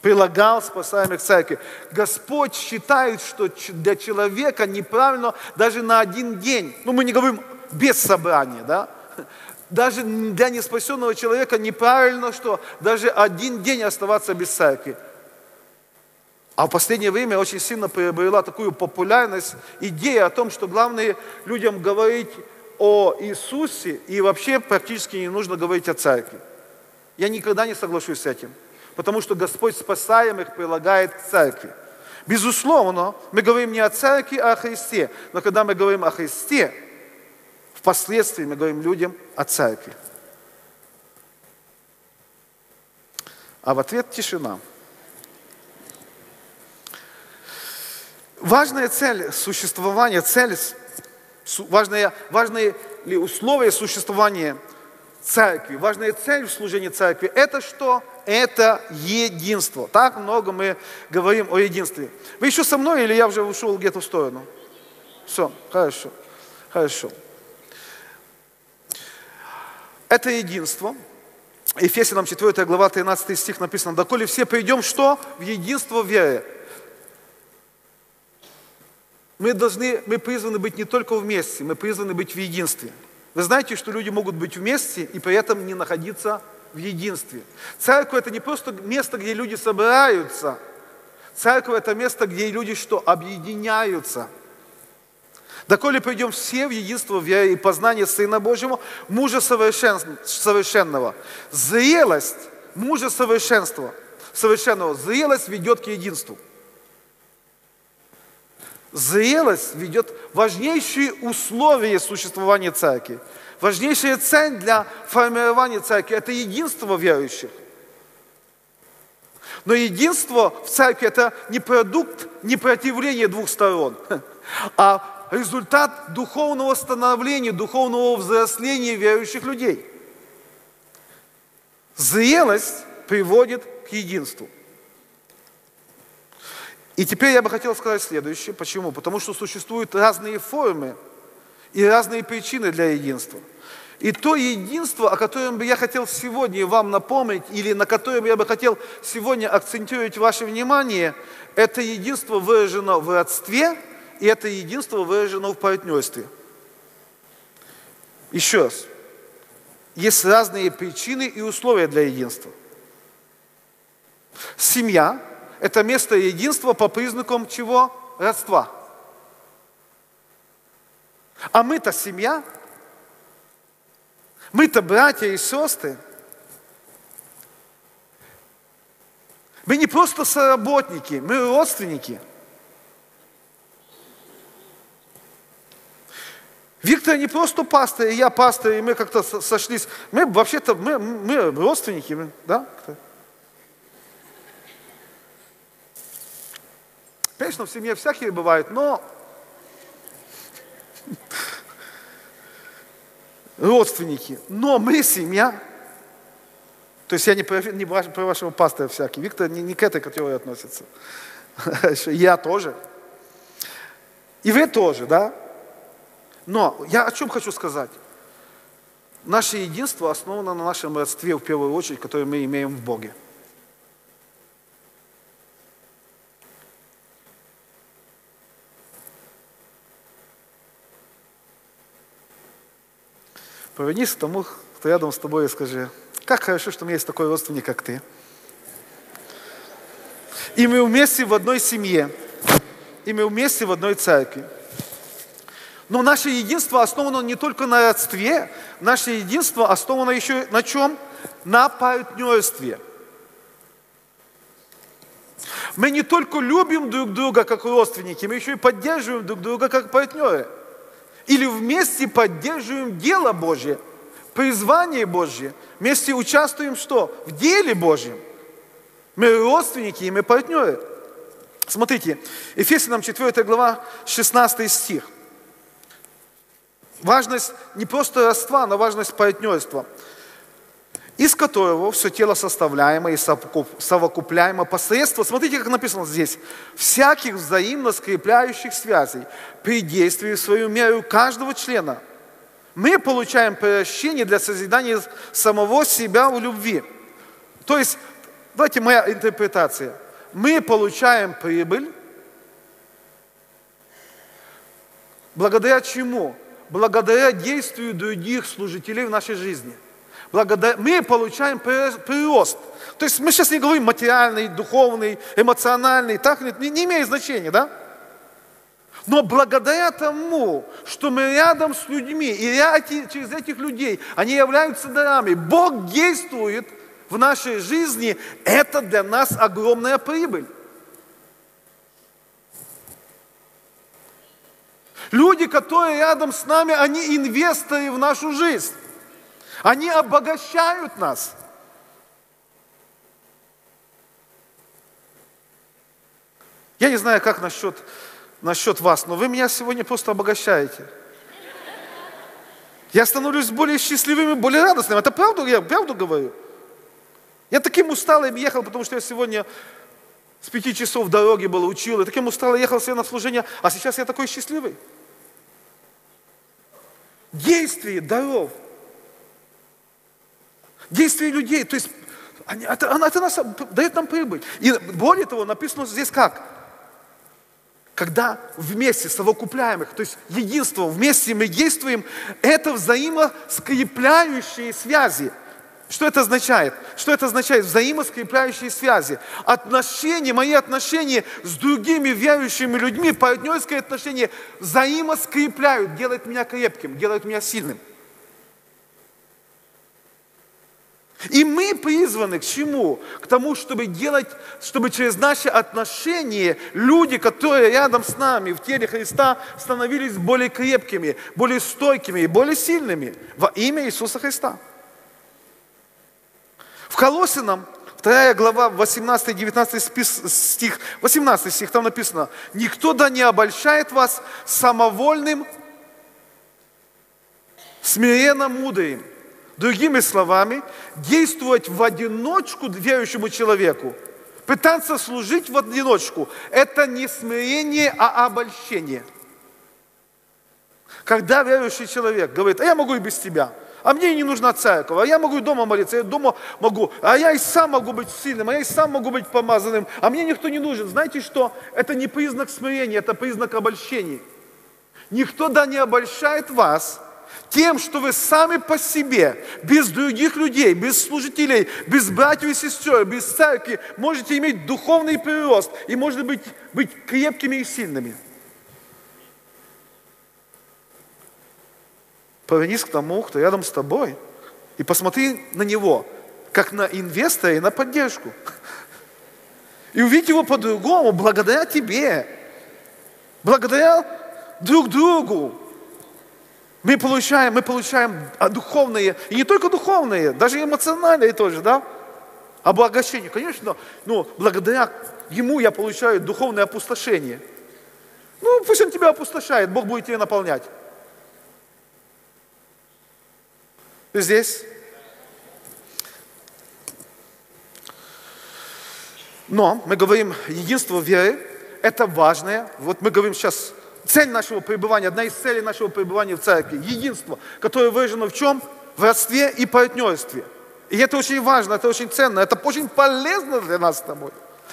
прилагал спасаемых церкви. Господь считает, что для человека неправильно даже на один день, ну мы не говорим без собрания, да, даже для неспасенного человека неправильно, что даже один день оставаться без церкви. А в последнее время очень сильно приобрела такую популярность идея о том, что главное людям говорить о Иисусе и вообще практически не нужно говорить о церкви. Я никогда не соглашусь с этим, потому что Господь спасаемых прилагает к церкви. Безусловно, мы говорим не о церкви, а о Христе. Но когда мы говорим о Христе, впоследствии мы говорим людям о церкви. А в ответ тишина. Важная цель существования, цель, важные, важные ли условия существования церкви, важная цель в служении церкви, это что? Это единство. Так много мы говорим о единстве. Вы еще со мной или я уже ушел где-то в сторону? Все, хорошо, хорошо. Это единство. Ефесянам 4 глава 13 стих написано, «Доколе все придем что? В единство веры». Мы, должны, мы призваны быть не только вместе, мы призваны быть в единстве. Вы знаете, что люди могут быть вместе и при этом не находиться в единстве. Церковь – это не просто место, где люди собираются. Церковь – это место, где люди что? Объединяются. Доколе пойдем все в единство веры и познание Сына Божьего, мужа совершен, совершенного. Зрелость мужа совершенства, совершенного, зрелость ведет к единству. Зрелость ведет важнейшие условия существования церкви. Важнейшая цель для формирования церкви – это единство верующих. Но единство в церкви – это не продукт непротивления двух сторон, а результат духовного становления, духовного взросления верующих людей. Зрелость приводит к единству. И теперь я бы хотел сказать следующее. Почему? Потому что существуют разные формы и разные причины для единства. И то единство, о котором бы я хотел сегодня вам напомнить, или на котором я бы хотел сегодня акцентировать ваше внимание, это единство выражено в родстве, и это единство выражено в партнерстве. Еще раз. Есть разные причины и условия для единства. Семья это место единства по признакам чего? Родства. А мы-то семья, мы-то братья и сестры. Мы не просто соработники, мы родственники. Виктор не просто пастор, и я пастор, и мы как-то сошлись. Мы вообще-то, мы, мы родственники, да? Конечно, в семье всякие бывают, но родственники. Но мы семья. То есть я не про, не про вашего пастора всякий. Виктор не, не к этой категории относится. Я тоже. И вы тоже, да? Но я о чем хочу сказать? Наше единство основано на нашем родстве, в первую очередь, которое мы имеем в Боге. Повернись к тому, кто рядом с тобой и скажи, как хорошо, что у меня есть такой родственник, как ты. И мы вместе в одной семье, и мы вместе в одной церкви. Но наше единство основано не только на родстве, наше единство основано еще на чем? На партнерстве. Мы не только любим друг друга как родственники, мы еще и поддерживаем друг друга как партнеры или вместе поддерживаем дело Божье, призвание Божье, вместе участвуем что? В деле Божьем. Мы родственники и мы партнеры. Смотрите, Ефесянам 4 глава, 16 стих. Важность не просто родства, но важность партнерства из которого все тело составляемо и совокупляемо посредством, смотрите, как написано здесь, всяких взаимно скрепляющих связей при действии в свою меру каждого члена. Мы получаем прощение для созидания самого себя в любви. То есть, давайте моя интерпретация. Мы получаем прибыль благодаря чему? Благодаря действию других служителей в нашей жизни. Благодаря... Мы получаем прирост. То есть мы сейчас не говорим материальный, духовный, эмоциональный, так не, не имеет значения, да? Но благодаря тому, что мы рядом с людьми, и через этих людей они являются дарами, Бог действует в нашей жизни, это для нас огромная прибыль. Люди, которые рядом с нами, они инвесторы в нашу жизнь. Они обогащают нас. Я не знаю, как насчет насчет вас, но вы меня сегодня просто обогащаете. Я становлюсь более счастливым и более радостным. Это правду, я правду говорю. Я таким усталым ехал, потому что я сегодня с пяти часов дороги был, учил, и таким усталым ехал себе на служение, а сейчас я такой счастливый. Действие даров, действие людей, то есть это, это нас, дает нам прибыль. И более того, написано здесь как? когда вместе, совокупляемых, то есть единством, вместе мы действуем, это взаимоскрепляющие связи. Что это означает? Что это означает? Взаимоскрепляющие связи. Отношения, мои отношения с другими верующими людьми, партнерские отношения взаимоскрепляют, делают меня крепким, делают меня сильным. И мы призваны к чему? К тому, чтобы делать, чтобы через наши отношения люди, которые рядом с нами в теле Христа, становились более крепкими, более стойкими и более сильными во имя Иисуса Христа. В Колосинам, 2 глава, 18-19 стих, 18 стих, там написано, «Никто да не обольщает вас самовольным, смиренно мудрым, Другими словами, действовать в одиночку верующему человеку, пытаться служить в одиночку, это не смирение, а обольщение. Когда верующий человек говорит, а я могу и без тебя, а мне не нужна церковь, а я могу и дома молиться, я дома могу, а я и сам могу быть сильным, а я и сам могу быть помазанным, а мне никто не нужен. Знаете что? Это не признак смирения, это признак обольщения. Никто да не обольщает вас – тем, что вы сами по себе, без других людей, без служителей, без братьев и сестер, без церкви, можете иметь духовный прирост и, может быть, быть крепкими и сильными. Повернись к тому, кто рядом с тобой, и посмотри на него, как на инвестора и на поддержку. И увидеть его по-другому, благодаря тебе, благодаря друг другу, мы получаем, мы получаем духовные, и не только духовные, даже эмоциональные тоже, да? Обогащение. Конечно, но благодаря Ему я получаю духовное опустошение. Ну, пусть Он тебя опустошает, Бог будет тебя наполнять. Ты здесь? Но мы говорим, единство веры, это важное. Вот мы говорим сейчас Цель нашего пребывания, одна из целей нашего пребывания в церкви, единство, которое выражено в чем? В родстве и партнерстве. И это очень важно, это очень ценно, это очень полезно для нас с тобой.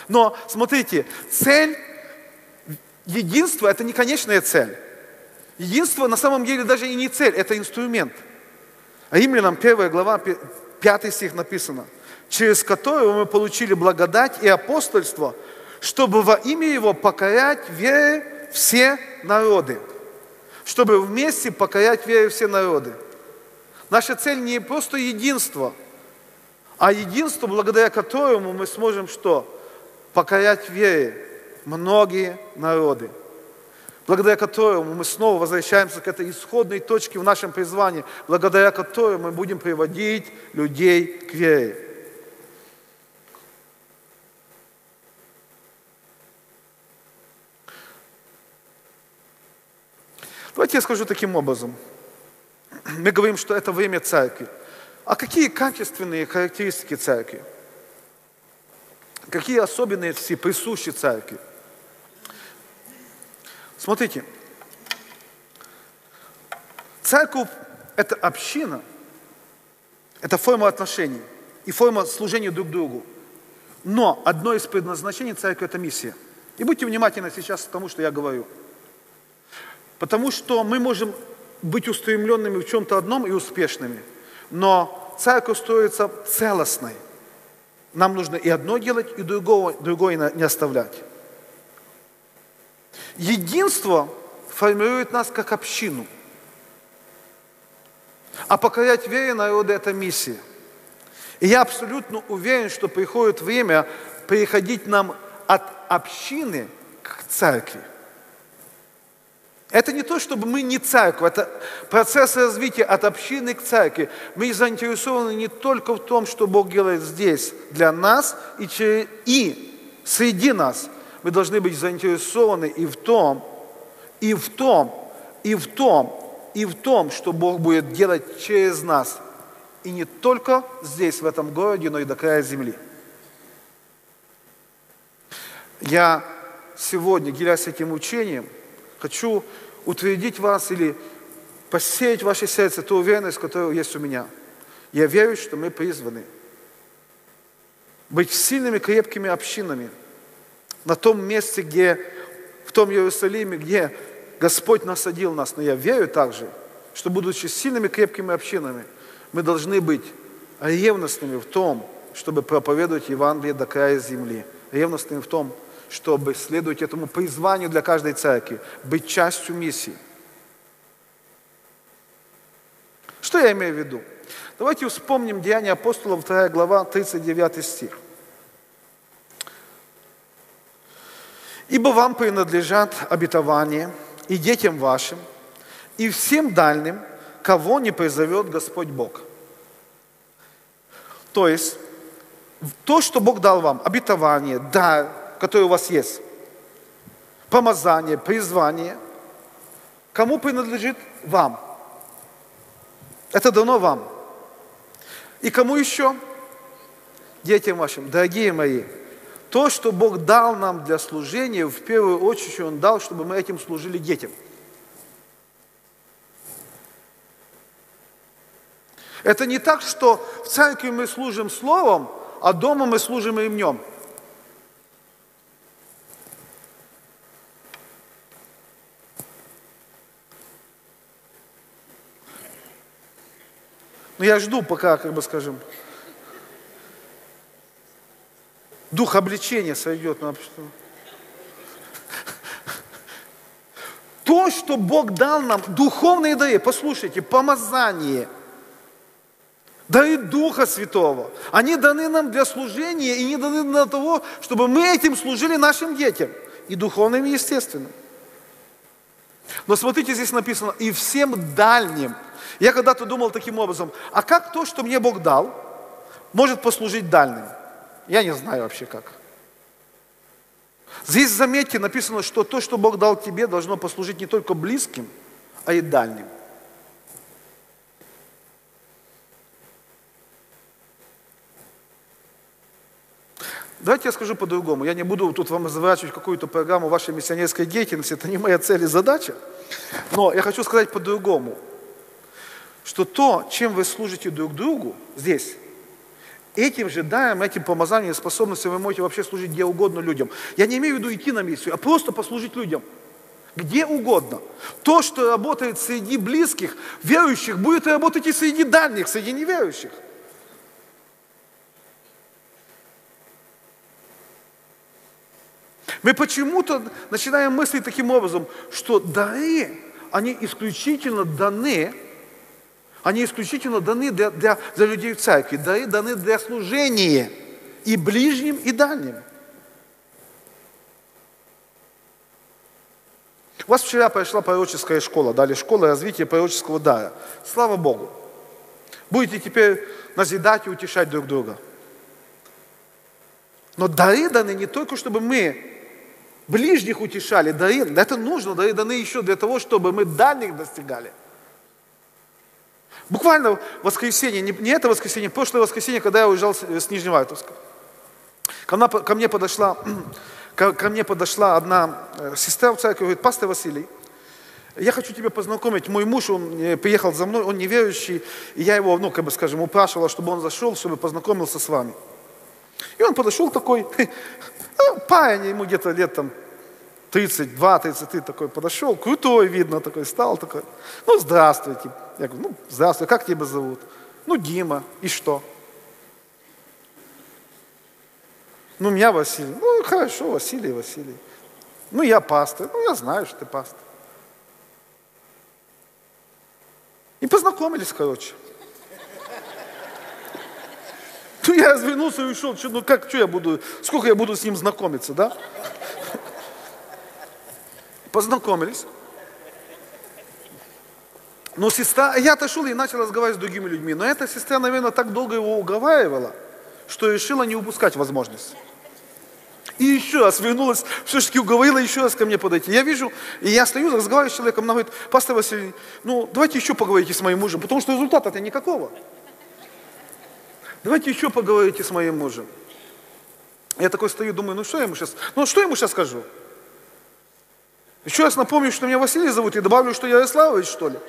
Но смотрите, цель единства – это не конечная цель. Единство на самом деле даже и не цель, это инструмент. Римлянам 1 глава, 5 стих написано, через которого мы получили благодать и апостольство, чтобы во имя Его покорять вере все народы, чтобы вместе покорять веру все народы. Наша цель не просто единство, а единство, благодаря которому мы сможем что? Покорять вере многие народы. Благодаря которому мы снова возвращаемся к этой исходной точке в нашем призвании, благодаря которой мы будем приводить людей к вере. Давайте я скажу таким образом. Мы говорим, что это время церкви. А какие качественные характеристики церкви? Какие особенности присущи церкви? Смотрите, церковь – это община, это форма отношений и форма служения друг другу. Но одно из предназначений церкви – это миссия. И будьте внимательны сейчас к тому, что я говорю. Потому что мы можем быть устремленными в чем-то одном и успешными, но церковь строится целостной. Нам нужно и одно делать, и другого, другое не оставлять. Единство формирует нас как общину. А покорять вере народа – это миссия. И я абсолютно уверен, что приходит время переходить нам от общины к церкви. Это не то, чтобы мы не церковь, это процесс развития от общины к церкви. Мы заинтересованы не только в том, что Бог делает здесь для нас и, через, и среди нас. Мы должны быть заинтересованы и в том, и в том, и в том, и в том, что Бог будет делать через нас. И не только здесь, в этом городе, но и до края земли. Я сегодня, делясь этим учением, хочу утвердить вас или посеять в ваше сердце ту уверенность, которая есть у меня. Я верю, что мы призваны быть сильными, крепкими общинами на том месте, где, в том Иерусалиме, где Господь насадил нас. Но я верю также, что будучи сильными, крепкими общинами, мы должны быть ревностными в том, чтобы проповедовать Евангелие до края земли. Ревностными в том, чтобы следовать этому призванию для каждой церкви, быть частью миссии. Что я имею в виду? Давайте вспомним Деяния апостолов, 2 глава, 39 стих. «Ибо вам принадлежат обетование и детям вашим, и всем дальним, кого не призовет Господь Бог». То есть, то, что Бог дал вам, обетование, дар, который у вас есть. Помазание, призвание. Кому принадлежит? Вам. Это дано вам. И кому еще? Детям вашим. Дорогие мои, то, что Бог дал нам для служения, в первую очередь Он дал, чтобы мы этим служили детям. Это не так, что в церкви мы служим словом, а дома мы служим ремнем. Но ну, я жду, пока, как бы скажем, дух обличения сойдет на То, что Бог дал нам, духовные дары, послушайте, помазание, дары Духа Святого, они даны нам для служения и не даны для того, чтобы мы этим служили нашим детям, и духовным, и естественным. Но смотрите, здесь написано, и всем дальним. Я когда-то думал таким образом, а как то, что мне Бог дал, может послужить дальним? Я не знаю вообще как. Здесь, заметьте, написано, что то, что Бог дал тебе, должно послужить не только близким, а и дальним. Давайте я скажу по-другому. Я не буду тут вам разворачивать какую-то программу вашей миссионерской деятельности, это не моя цель и задача. Но я хочу сказать по-другому, что то, чем вы служите друг другу здесь, этим же даром, этим помазанием способностью вы можете вообще служить где угодно людям. Я не имею в виду идти на миссию, а просто послужить людям. Где угодно. То, что работает среди близких, верующих, будет работать и среди дальних, среди неверующих. Мы почему-то начинаем мыслить таким образом, что дары, они исключительно даны, они исключительно даны для, для, для людей в церкви, дары даны для служения и ближним, и дальним. У вас вчера прошла пророческая школа, дали школа развития пророческого дара. Слава Богу. Будете теперь назидать и утешать друг друга. Но дары даны не только, чтобы мы ближних утешали, дары, это нужно, дары даны еще для того, чтобы мы дальних достигали. Буквально воскресенье, не, не это воскресенье, прошлое воскресенье, когда я уезжал с, с Нижневартовска. Ко мне, ко мне подошла, ко, ко мне подошла одна э, сестра в церкви, говорит, пастор Василий, я хочу тебя познакомить. Мой муж, он э, приехал за мной, он неверующий, и я его, ну, как бы скажем, упрашивала, чтобы он зашел, чтобы познакомился с вами. И он подошел такой, ну, парень, ему где-то лет там 32, 33 такой подошел, крутой видно такой, стал такой, ну, здравствуйте. Я говорю, ну, здравствуй, как тебя зовут? Ну, Дима, и что? Ну, меня Василий. Ну, хорошо, Василий, Василий. Ну, я пастор. Ну, я знаю, что ты пастор. И познакомились, короче. Ну, я развернулся и ушел. Что, ну, как, что я буду, сколько я буду с ним знакомиться, да? Познакомились. Но сестра, я отошел и начал разговаривать с другими людьми. Но эта сестра, наверное, так долго его уговаривала, что решила не упускать возможность. И еще раз вернулась, все-таки уговорила еще раз ко мне подойти. Я вижу, и я стою, разговариваю с человеком, она говорит, пастор Василий, ну давайте еще поговорите с моим мужем, потому что результата-то никакого. Давайте еще поговорите с моим мужем. Я такой стою, думаю, ну что я ему сейчас, ну что я ему сейчас скажу? Еще раз напомню, что меня Василий зовут, и добавлю, что я Ярославович, что ли.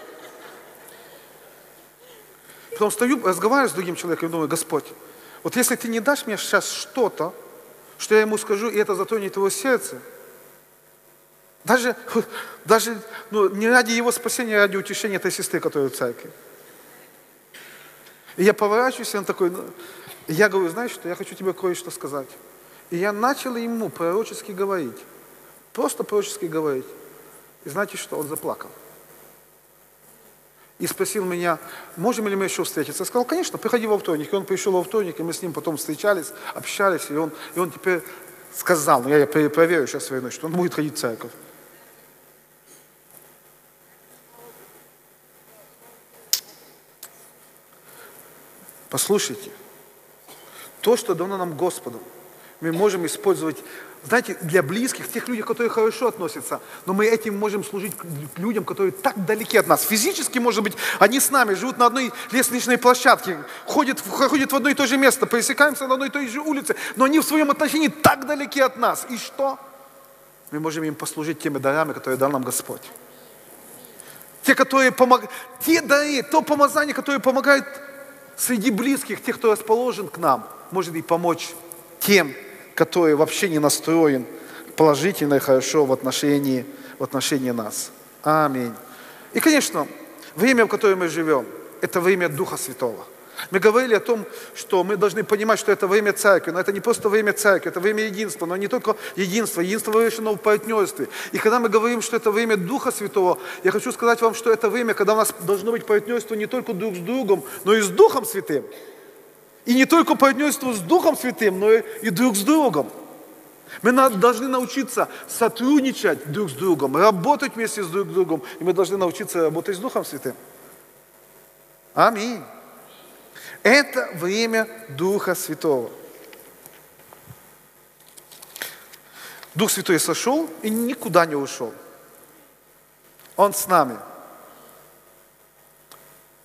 Потом стою, разговариваю с другим человеком и думаю, Господь, вот если ты не дашь мне сейчас что-то, что я ему скажу, и это затронет его сердце. Даже, даже ну, не ради его спасения, а ради утешения этой сестры, которая в церкви. И я поворачиваюсь, и он такой, ну, я говорю, знаешь что, я хочу тебе кое-что сказать. И я начал ему пророчески говорить, просто пророчески говорить. И знаете что, он заплакал и спросил меня, можем ли мы еще встретиться. Я сказал, конечно, приходи во вторник. И он пришел во вторник, и мы с ним потом встречались, общались, и он, и он теперь сказал, ну я проверю сейчас своей ночью, что он будет ходить в церковь. Послушайте, то, что дано нам Господом, мы можем использовать знаете, для близких, тех людей, которые хорошо относятся, но мы этим можем служить людям, которые так далеки от нас. Физически, может быть, они с нами живут на одной лестничной площадке, ходят, ходят в одно и то же место, пересекаемся на одной и той же улице, но они в своем отношении так далеки от нас. И что? Мы можем им послужить теми дарами, которые дал нам Господь. Те, которые помогают, те дары, то помазание, которое помогает среди близких, тех, кто расположен к нам, может и помочь тем, который вообще не настроен положительно и хорошо в отношении, в отношении нас. Аминь. И, конечно, время, в котором мы живем, это время Духа Святого. Мы говорили о том, что мы должны понимать, что это время церкви, но это не просто время церкви, это время единства, но не только единство, единство выражено в партнерстве. И когда мы говорим, что это время Духа Святого, я хочу сказать вам, что это время, когда у нас должно быть партнерство не только друг с другом, но и с Духом Святым. И не только партнерство с Духом Святым, но и друг с другом. Мы должны научиться сотрудничать друг с другом, работать вместе с друг другом. И мы должны научиться работать с Духом Святым. Аминь. Это время Духа Святого. Дух Святой сошел и никуда не ушел. Он с нами.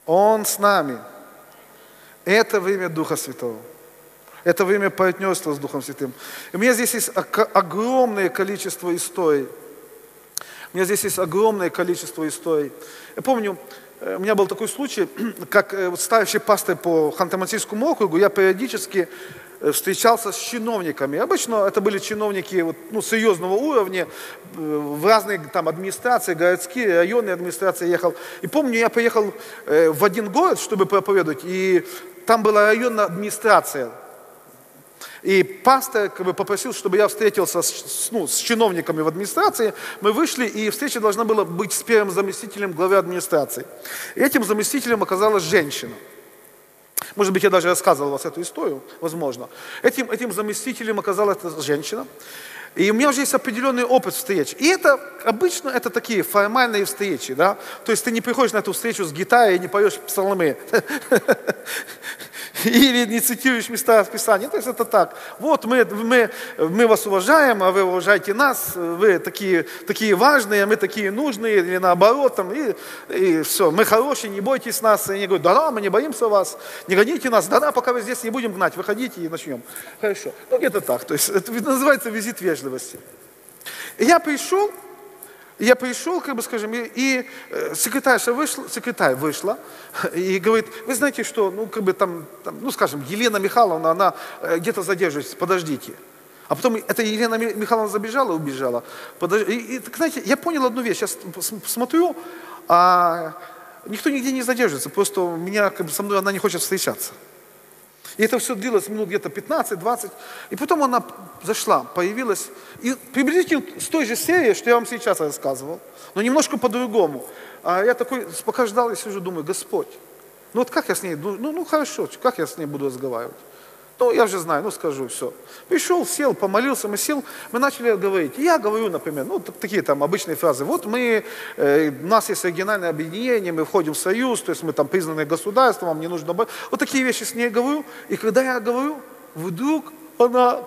Он с нами. Это время Духа Святого. Это время партнерства с Духом Святым. И у меня здесь есть огромное количество историй. У меня здесь есть огромное количество историй. Я помню, у меня был такой случай, как э, старший пастор по Ханты-Мансийскому округу, я периодически э, встречался с чиновниками. Обычно это были чиновники вот, ну, серьезного уровня, в разные там администрации, городские, районные администрации ехал. И помню, я поехал в один город, чтобы проповедовать, и там была районная администрация. И пастор как бы, попросил, чтобы я встретился с, ну, с чиновниками в администрации. Мы вышли, и встреча должна была быть с первым заместителем главы администрации. Этим заместителем оказалась женщина. Может быть, я даже рассказывал вас эту историю, возможно. Этим, этим заместителем оказалась женщина. И у меня уже есть определенный опыт встреч. И это обычно это такие формальные встречи, да. То есть ты не приходишь на эту встречу с гитарой и не поешь псалмы. Или не цитируешь места Писания. То есть это так. Вот мы, мы, мы вас уважаем, а вы уважаете нас. Вы такие, такие важные, а мы такие нужные. Или наоборот. Там, и, и все. Мы хорошие, не бойтесь нас. И они говорят, да-да, мы не боимся вас. Не гоните нас. Да-да, пока вы здесь не будем гнать. Выходите и начнем. Хорошо. Ну где-то так. То есть это называется визит вежливости. И я пришел, я пришел, как бы скажем, и, и э, секретарша вышла, секретарь вышла и говорит, вы знаете что, ну как бы там, там ну скажем, Елена Михайловна, она э, где-то задерживается, подождите. А потом эта Елена Михайловна забежала, убежала. Подож... И, и, знаете, я понял одну вещь, я смотрю, а никто нигде не задерживается, просто меня как бы со мной она не хочет встречаться. И это все длилось минут где-то 15-20. И потом она зашла, появилась. И приблизительно с той же серии, что я вам сейчас рассказывал, но немножко по-другому. А я такой, пока ждал, я сижу, думаю, Господь, ну вот как я с ней, ну, ну хорошо, как я с ней буду разговаривать? Ну, я уже знаю, ну скажу, все. Пришел, сел, помолился, мы сел, мы начали говорить. я говорю, например, ну, такие там обычные фразы. Вот мы, э, у нас есть региональное объединение, мы входим в союз, то есть мы там признаны государством, вам не нужно... Вот такие вещи с ней говорю. И когда я говорю, вдруг она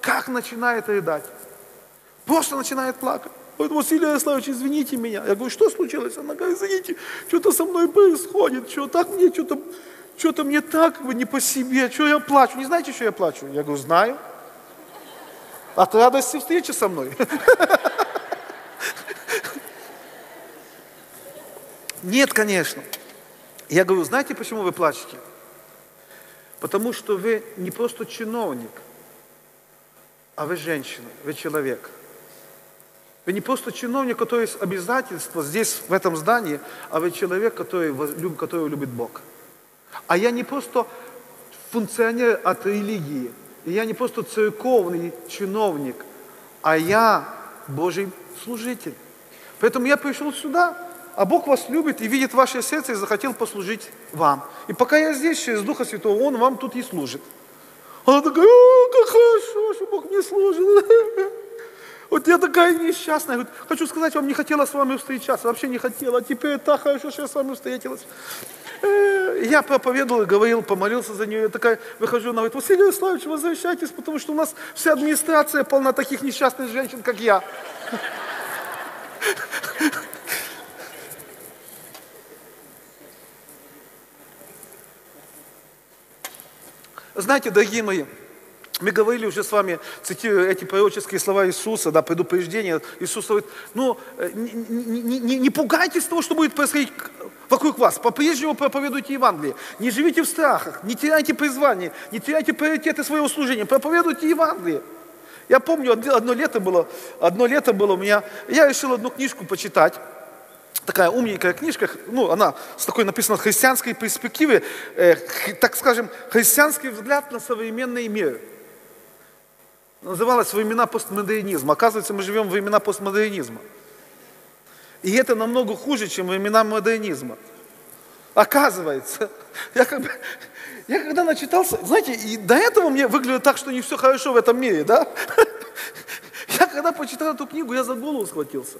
как начинает рыдать. Просто начинает плакать. Говорит, Василий Ярославович, извините меня. Я говорю, что случилось? Она говорит, извините, что-то со мной происходит, что так мне что-то что-то мне так не по себе, что я плачу. Не знаете, что я плачу? Я говорю, знаю. От радости встречи со мной. Нет, конечно. Я говорю, знаете, почему вы плачете? Потому что вы не просто чиновник, а вы женщина, вы человек. Вы не просто чиновник, который есть обязательства здесь, в этом здании, а вы человек, который, который любит Бога. А я не просто функционер от религии, я не просто церковный чиновник, а я Божий служитель. Поэтому я пришел сюда, а Бог вас любит и видит ваше сердце и захотел послужить вам. И пока я здесь, через Духа Святого, Он вам тут и служит. Она такая, как хорошо, что Бог мне служит. Вот я такая несчастная. Говорит, хочу сказать вам, не хотела с вами встречаться, вообще не хотела. А теперь так хорошо, что я с вами встретилась. Э, я проповедовал говорил, помолился за нее. Я такая выхожу, она говорит, Василий Ярославович, возвращайтесь, потому что у нас вся администрация полна таких несчастных женщин, как я. Знаете, дорогие мои, мы говорили уже с вами, цитируя эти пророческие слова Иисуса, да, предупреждение. Иисус говорит, ну, э, не, не, не пугайтесь того, что будет происходить вокруг вас. По-прежнему проповедуйте Евангелие. Не живите в страхах, не теряйте призвание, не теряйте приоритеты своего служения. Проповедуйте Евангелие. Я помню, одно лето было, одно лето было у меня, я решил одну книжку почитать такая умненькая книжка, ну, она с такой написана христианской перспективы, э, так скажем, христианский взгляд на современный мир. Называлась «Времена постмодернизма». Оказывается, мы живем в времена постмодернизма. И это намного хуже, чем времена модернизма. Оказывается. Я, как бы, я когда начитался, знаете, и до этого мне выглядело так, что не все хорошо в этом мире, да? Я когда почитал эту книгу, я за голову схватился.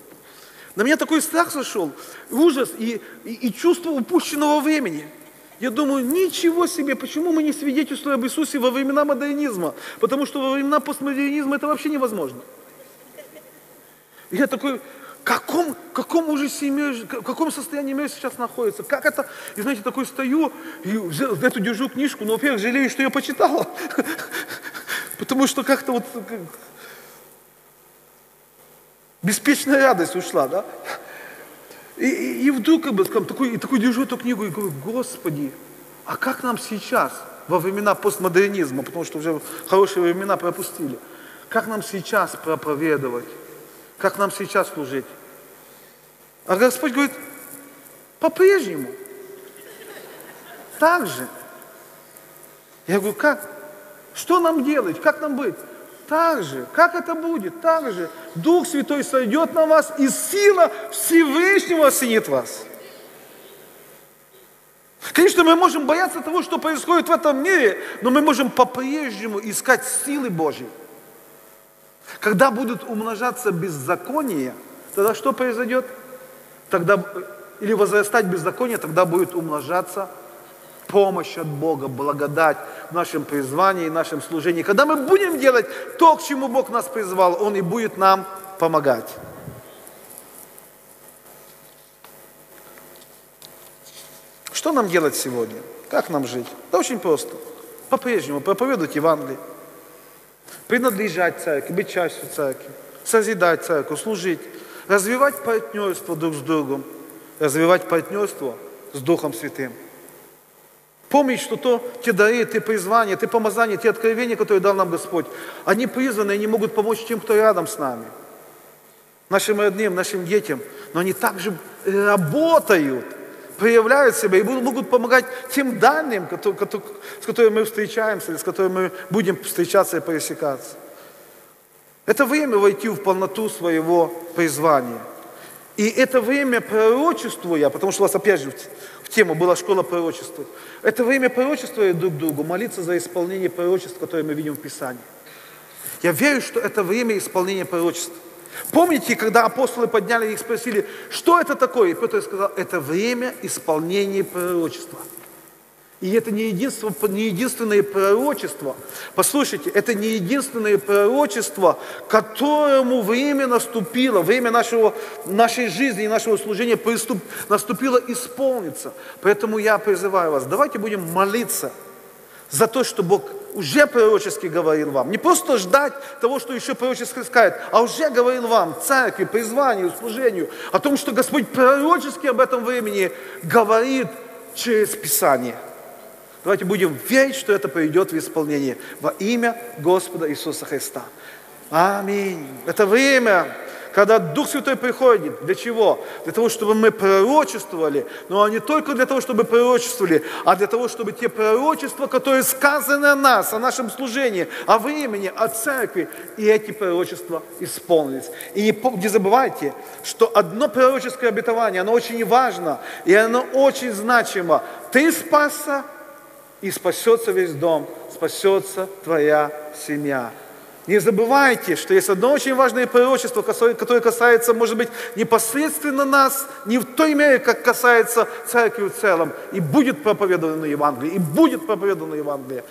На меня такой страх сошел, ужас и, и, и чувство упущенного времени. Я думаю, ничего себе, почему мы не свидетельствуем об Иисусе во времена модернизма? Потому что во времена постмодернизма это вообще невозможно. я такой, каком, каком ужасе мир, в каком состоянии мир сейчас находится? Как это? И знаете, такой стою, и взял, эту держу книжку, но, во-первых, жалею, что я почитала. Потому что как-то вот беспечная радость ушла, да? И, и, и вдруг как бы, такой, и такой держу эту книгу и говорю, Господи, а как нам сейчас, во времена постмодернизма, потому что уже хорошие времена пропустили, как нам сейчас проповедовать, как нам сейчас служить? А Господь говорит, по-прежнему. Так же. Я говорю, как? Что нам делать? Как нам быть? Так же. Как это будет? Так же. Дух Святой сойдет на вас, и сила Всевышнего осенит вас. Конечно, мы можем бояться того, что происходит в этом мире, но мы можем по-прежнему искать силы Божьей. Когда будут умножаться беззакония, тогда что произойдет? Тогда, или возрастать беззаконие, тогда будет умножаться помощь от Бога, благодать в нашем призвании, в нашем служении. Когда мы будем делать то, к чему Бог нас призвал, Он и будет нам помогать. Что нам делать сегодня? Как нам жить? Да очень просто. По-прежнему проповедовать Евангелие, принадлежать церкви, быть частью церкви, созидать церковь, служить, развивать партнерство друг с другом, развивать партнерство с Духом Святым. Помнить, что то, те дары, те призвания, те помазания, те откровения, которые дал нам Господь, они призваны, они могут помочь тем, кто рядом с нами. Нашим родным, нашим детям. Но они также работают, проявляют себя и могут помогать тем дальним, с которыми мы встречаемся, или с которыми мы будем встречаться и пересекаться. Это время войти в полноту своего призвания. И это время пророчествуя, потому что у вас опять же в тему была школа пророчества, это время пророчествуя друг другу, молиться за исполнение пророчеств, которые мы видим в Писании. Я верю, что это время исполнения пророчеств. Помните, когда апостолы подняли их спросили, что это такое? И Петр сказал, это время исполнения пророчества. И это не не единственное пророчество. Послушайте, это не единственное пророчество, которому время наступило, время нашего, нашей жизни и нашего служения приступ, наступило исполниться. Поэтому я призываю вас, давайте будем молиться за то, что Бог уже пророчески говорил вам. Не просто ждать того, что еще пророчески скажет, а уже говорил вам, церкви, призванию, служению, о том, что Господь пророчески об этом времени говорит через Писание. Давайте будем верить, что это приведет в исполнение во имя Господа Иисуса Христа. Аминь. Это время, когда Дух Святой приходит. Для чего? Для того, чтобы мы пророчествовали. Но не только для того, чтобы пророчествовали, а для того, чтобы те пророчества, которые сказаны о нас, о нашем служении, о времени, о церкви, и эти пророчества исполнились. И не, не забывайте, что одно пророческое обетование, оно очень важно, и оно очень значимо. Ты спасся, и спасется весь дом, спасется твоя семья. Не забывайте, что есть одно очень важное пророчество, которое касается, может быть, непосредственно нас, не в той мере, как касается церкви в целом. И будет проповедовано Евангелие, и будет проповедовано Евангелие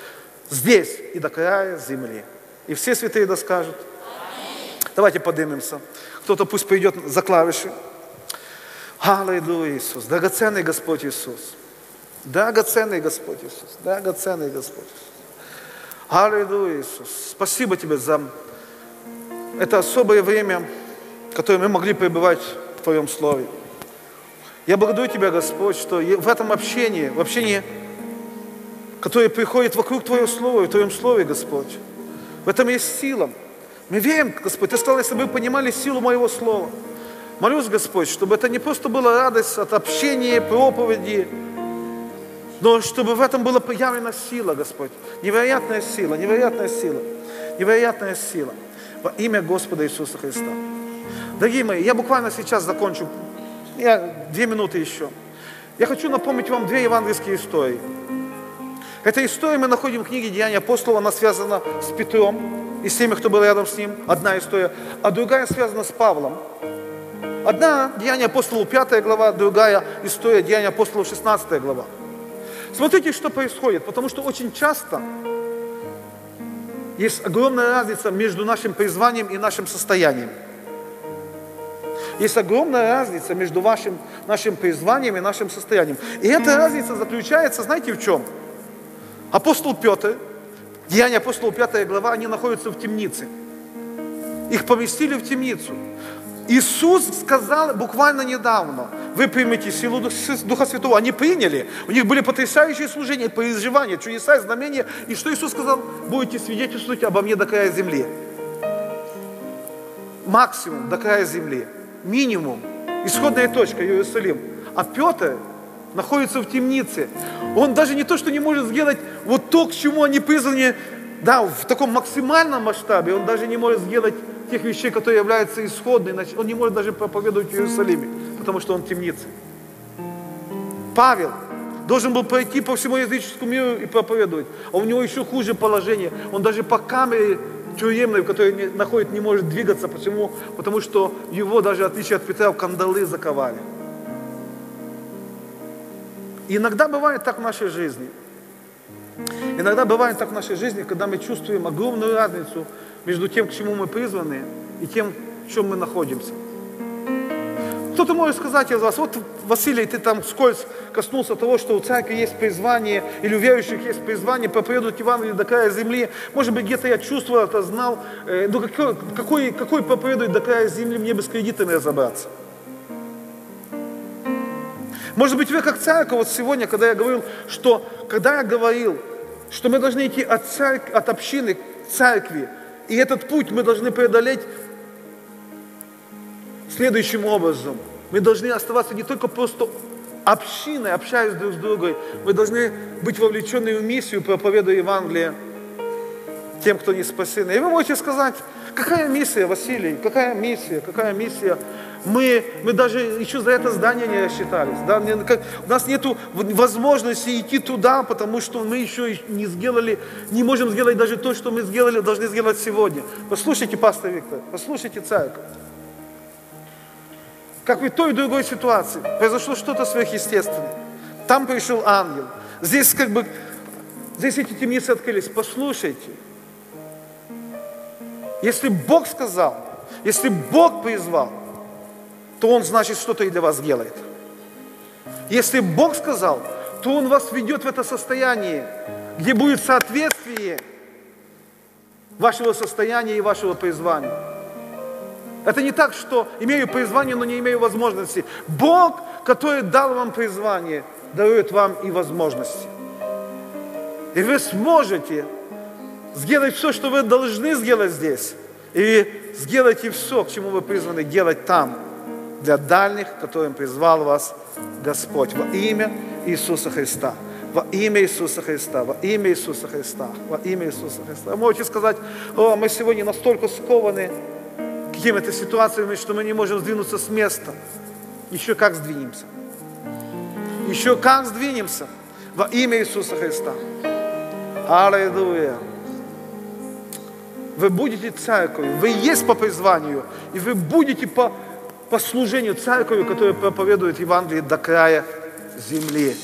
здесь и до края земли. И все святые да скажут. Давайте поднимемся. Кто-то пусть пойдет за клавиши. Аллилуйя, Иисус. Драгоценный Господь Иисус. Драгоценный Господь Иисус, драгоценный Господь Иисус. Аллилуйя, Иисус. Спасибо Тебе за это особое время, которое мы могли пребывать в Твоем Слове. Я благодарю Тебя, Господь, что в этом общении, в общении, которое приходит вокруг Твоего Слова, в Твоем Слове, Господь, в этом есть сила. Мы верим, Господь, Ты сказал, если бы вы понимали силу Моего Слова. Молюсь, Господь, чтобы это не просто была радость от общения, проповеди, но чтобы в этом была проявлена сила, Господь. Невероятная сила, невероятная сила, невероятная сила. Во имя Господа Иисуса Христа. Дорогие мои, я буквально сейчас закончу. Я две минуты еще. Я хочу напомнить вам две евангельские истории. Эта история мы находим в книге Деяния апостола, она связана с Петром и с теми, кто был рядом с ним, одна история, а другая связана с Павлом. Одна Деяния апостола 5 глава, другая история Деяния апостола 16 глава. Смотрите, что происходит, потому что очень часто есть огромная разница между нашим призванием и нашим состоянием. Есть огромная разница между вашим, нашим призванием и нашим состоянием. И эта разница заключается, знаете, в чем? Апостол Петр, Деяния апостола 5 глава, они находятся в темнице. Их поместили в темницу. Иисус сказал буквально недавно, вы примете силу Духа Святого. Они приняли, у них были потрясающие служения, переживания, чудеса, знамения. И что Иисус сказал? Будете свидетельствовать обо мне до края земли. Максимум до края земли. Минимум. Исходная точка Иерусалим. А Петр находится в темнице. Он даже не то, что не может сделать вот то, к чему они призваны, да, в таком максимальном масштабе, он даже не может сделать тех вещей, которые являются исходной, он не может даже проповедовать в Иерусалиме, потому что он в темнице. Павел должен был пройти по всему языческому миру и проповедовать, а у него еще хуже положение. Он даже по камере тюремной, в которой находит, не может двигаться. Почему? Потому что его даже, в отличие от Петра, в кандалы заковали. И иногда бывает так в нашей жизни. Иногда бывает так в нашей жизни, когда мы чувствуем огромную разницу между тем, к чему мы призваны, и тем, в чем мы находимся. Кто-то может сказать из вас, вот, Василий, ты там скользь коснулся того, что у церкви есть призвание, или у верующих есть призвание проповедовать Евангелие до края земли. Может быть, где-то я чувствовал это, знал. Э, ну, какой, какой, какой проповедовать до края земли, мне бы с кредитами разобраться. Может быть, вы как церковь, вот сегодня, когда я говорил, что, когда я говорил, что мы должны идти от, церкви, от общины к церкви, и этот путь мы должны преодолеть следующим образом. Мы должны оставаться не только просто общиной, общаясь друг с другом, мы должны быть вовлечены в миссию, проповедуя Евангелие тем, кто не спасен. И вы можете сказать, какая миссия, Василий, какая миссия, какая миссия? Мы, мы даже еще за это здание не рассчитались. Да? У нас нет возможности идти туда, потому что мы еще не сделали, не можем сделать даже то, что мы сделали, должны сделать сегодня. Послушайте, пастор Виктор, послушайте церковь. Как в той и другой ситуации. Произошло что-то сверхъестественное. Там пришел ангел. Здесь как бы, здесь эти темницы открылись. Послушайте. Если Бог сказал, если Бог призвал, то Он, значит, что-то и для вас делает. Если Бог сказал, то Он вас ведет в это состояние, где будет соответствие вашего состояния и вашего призвания. Это не так, что имею призвание, но не имею возможности. Бог, который дал вам призвание, дает вам и возможности. И вы сможете сделать все, что вы должны сделать здесь. И сделайте все, к чему вы призваны делать там, для дальних, которым призвал вас Господь во имя Иисуса Христа. Во имя Иисуса Христа, во имя Иисуса Христа, во имя Иисуса Христа. Вы можете сказать, о, мы сегодня настолько скованы какими-то ситуациями, что мы не можем сдвинуться с места. Еще как сдвинемся. Еще как сдвинемся во имя Иисуса Христа. Аллилуйя. Вы будете церковью, вы есть по призванию, и вы будете по, по служению церковью, которая проповедует Евангелие до края земли.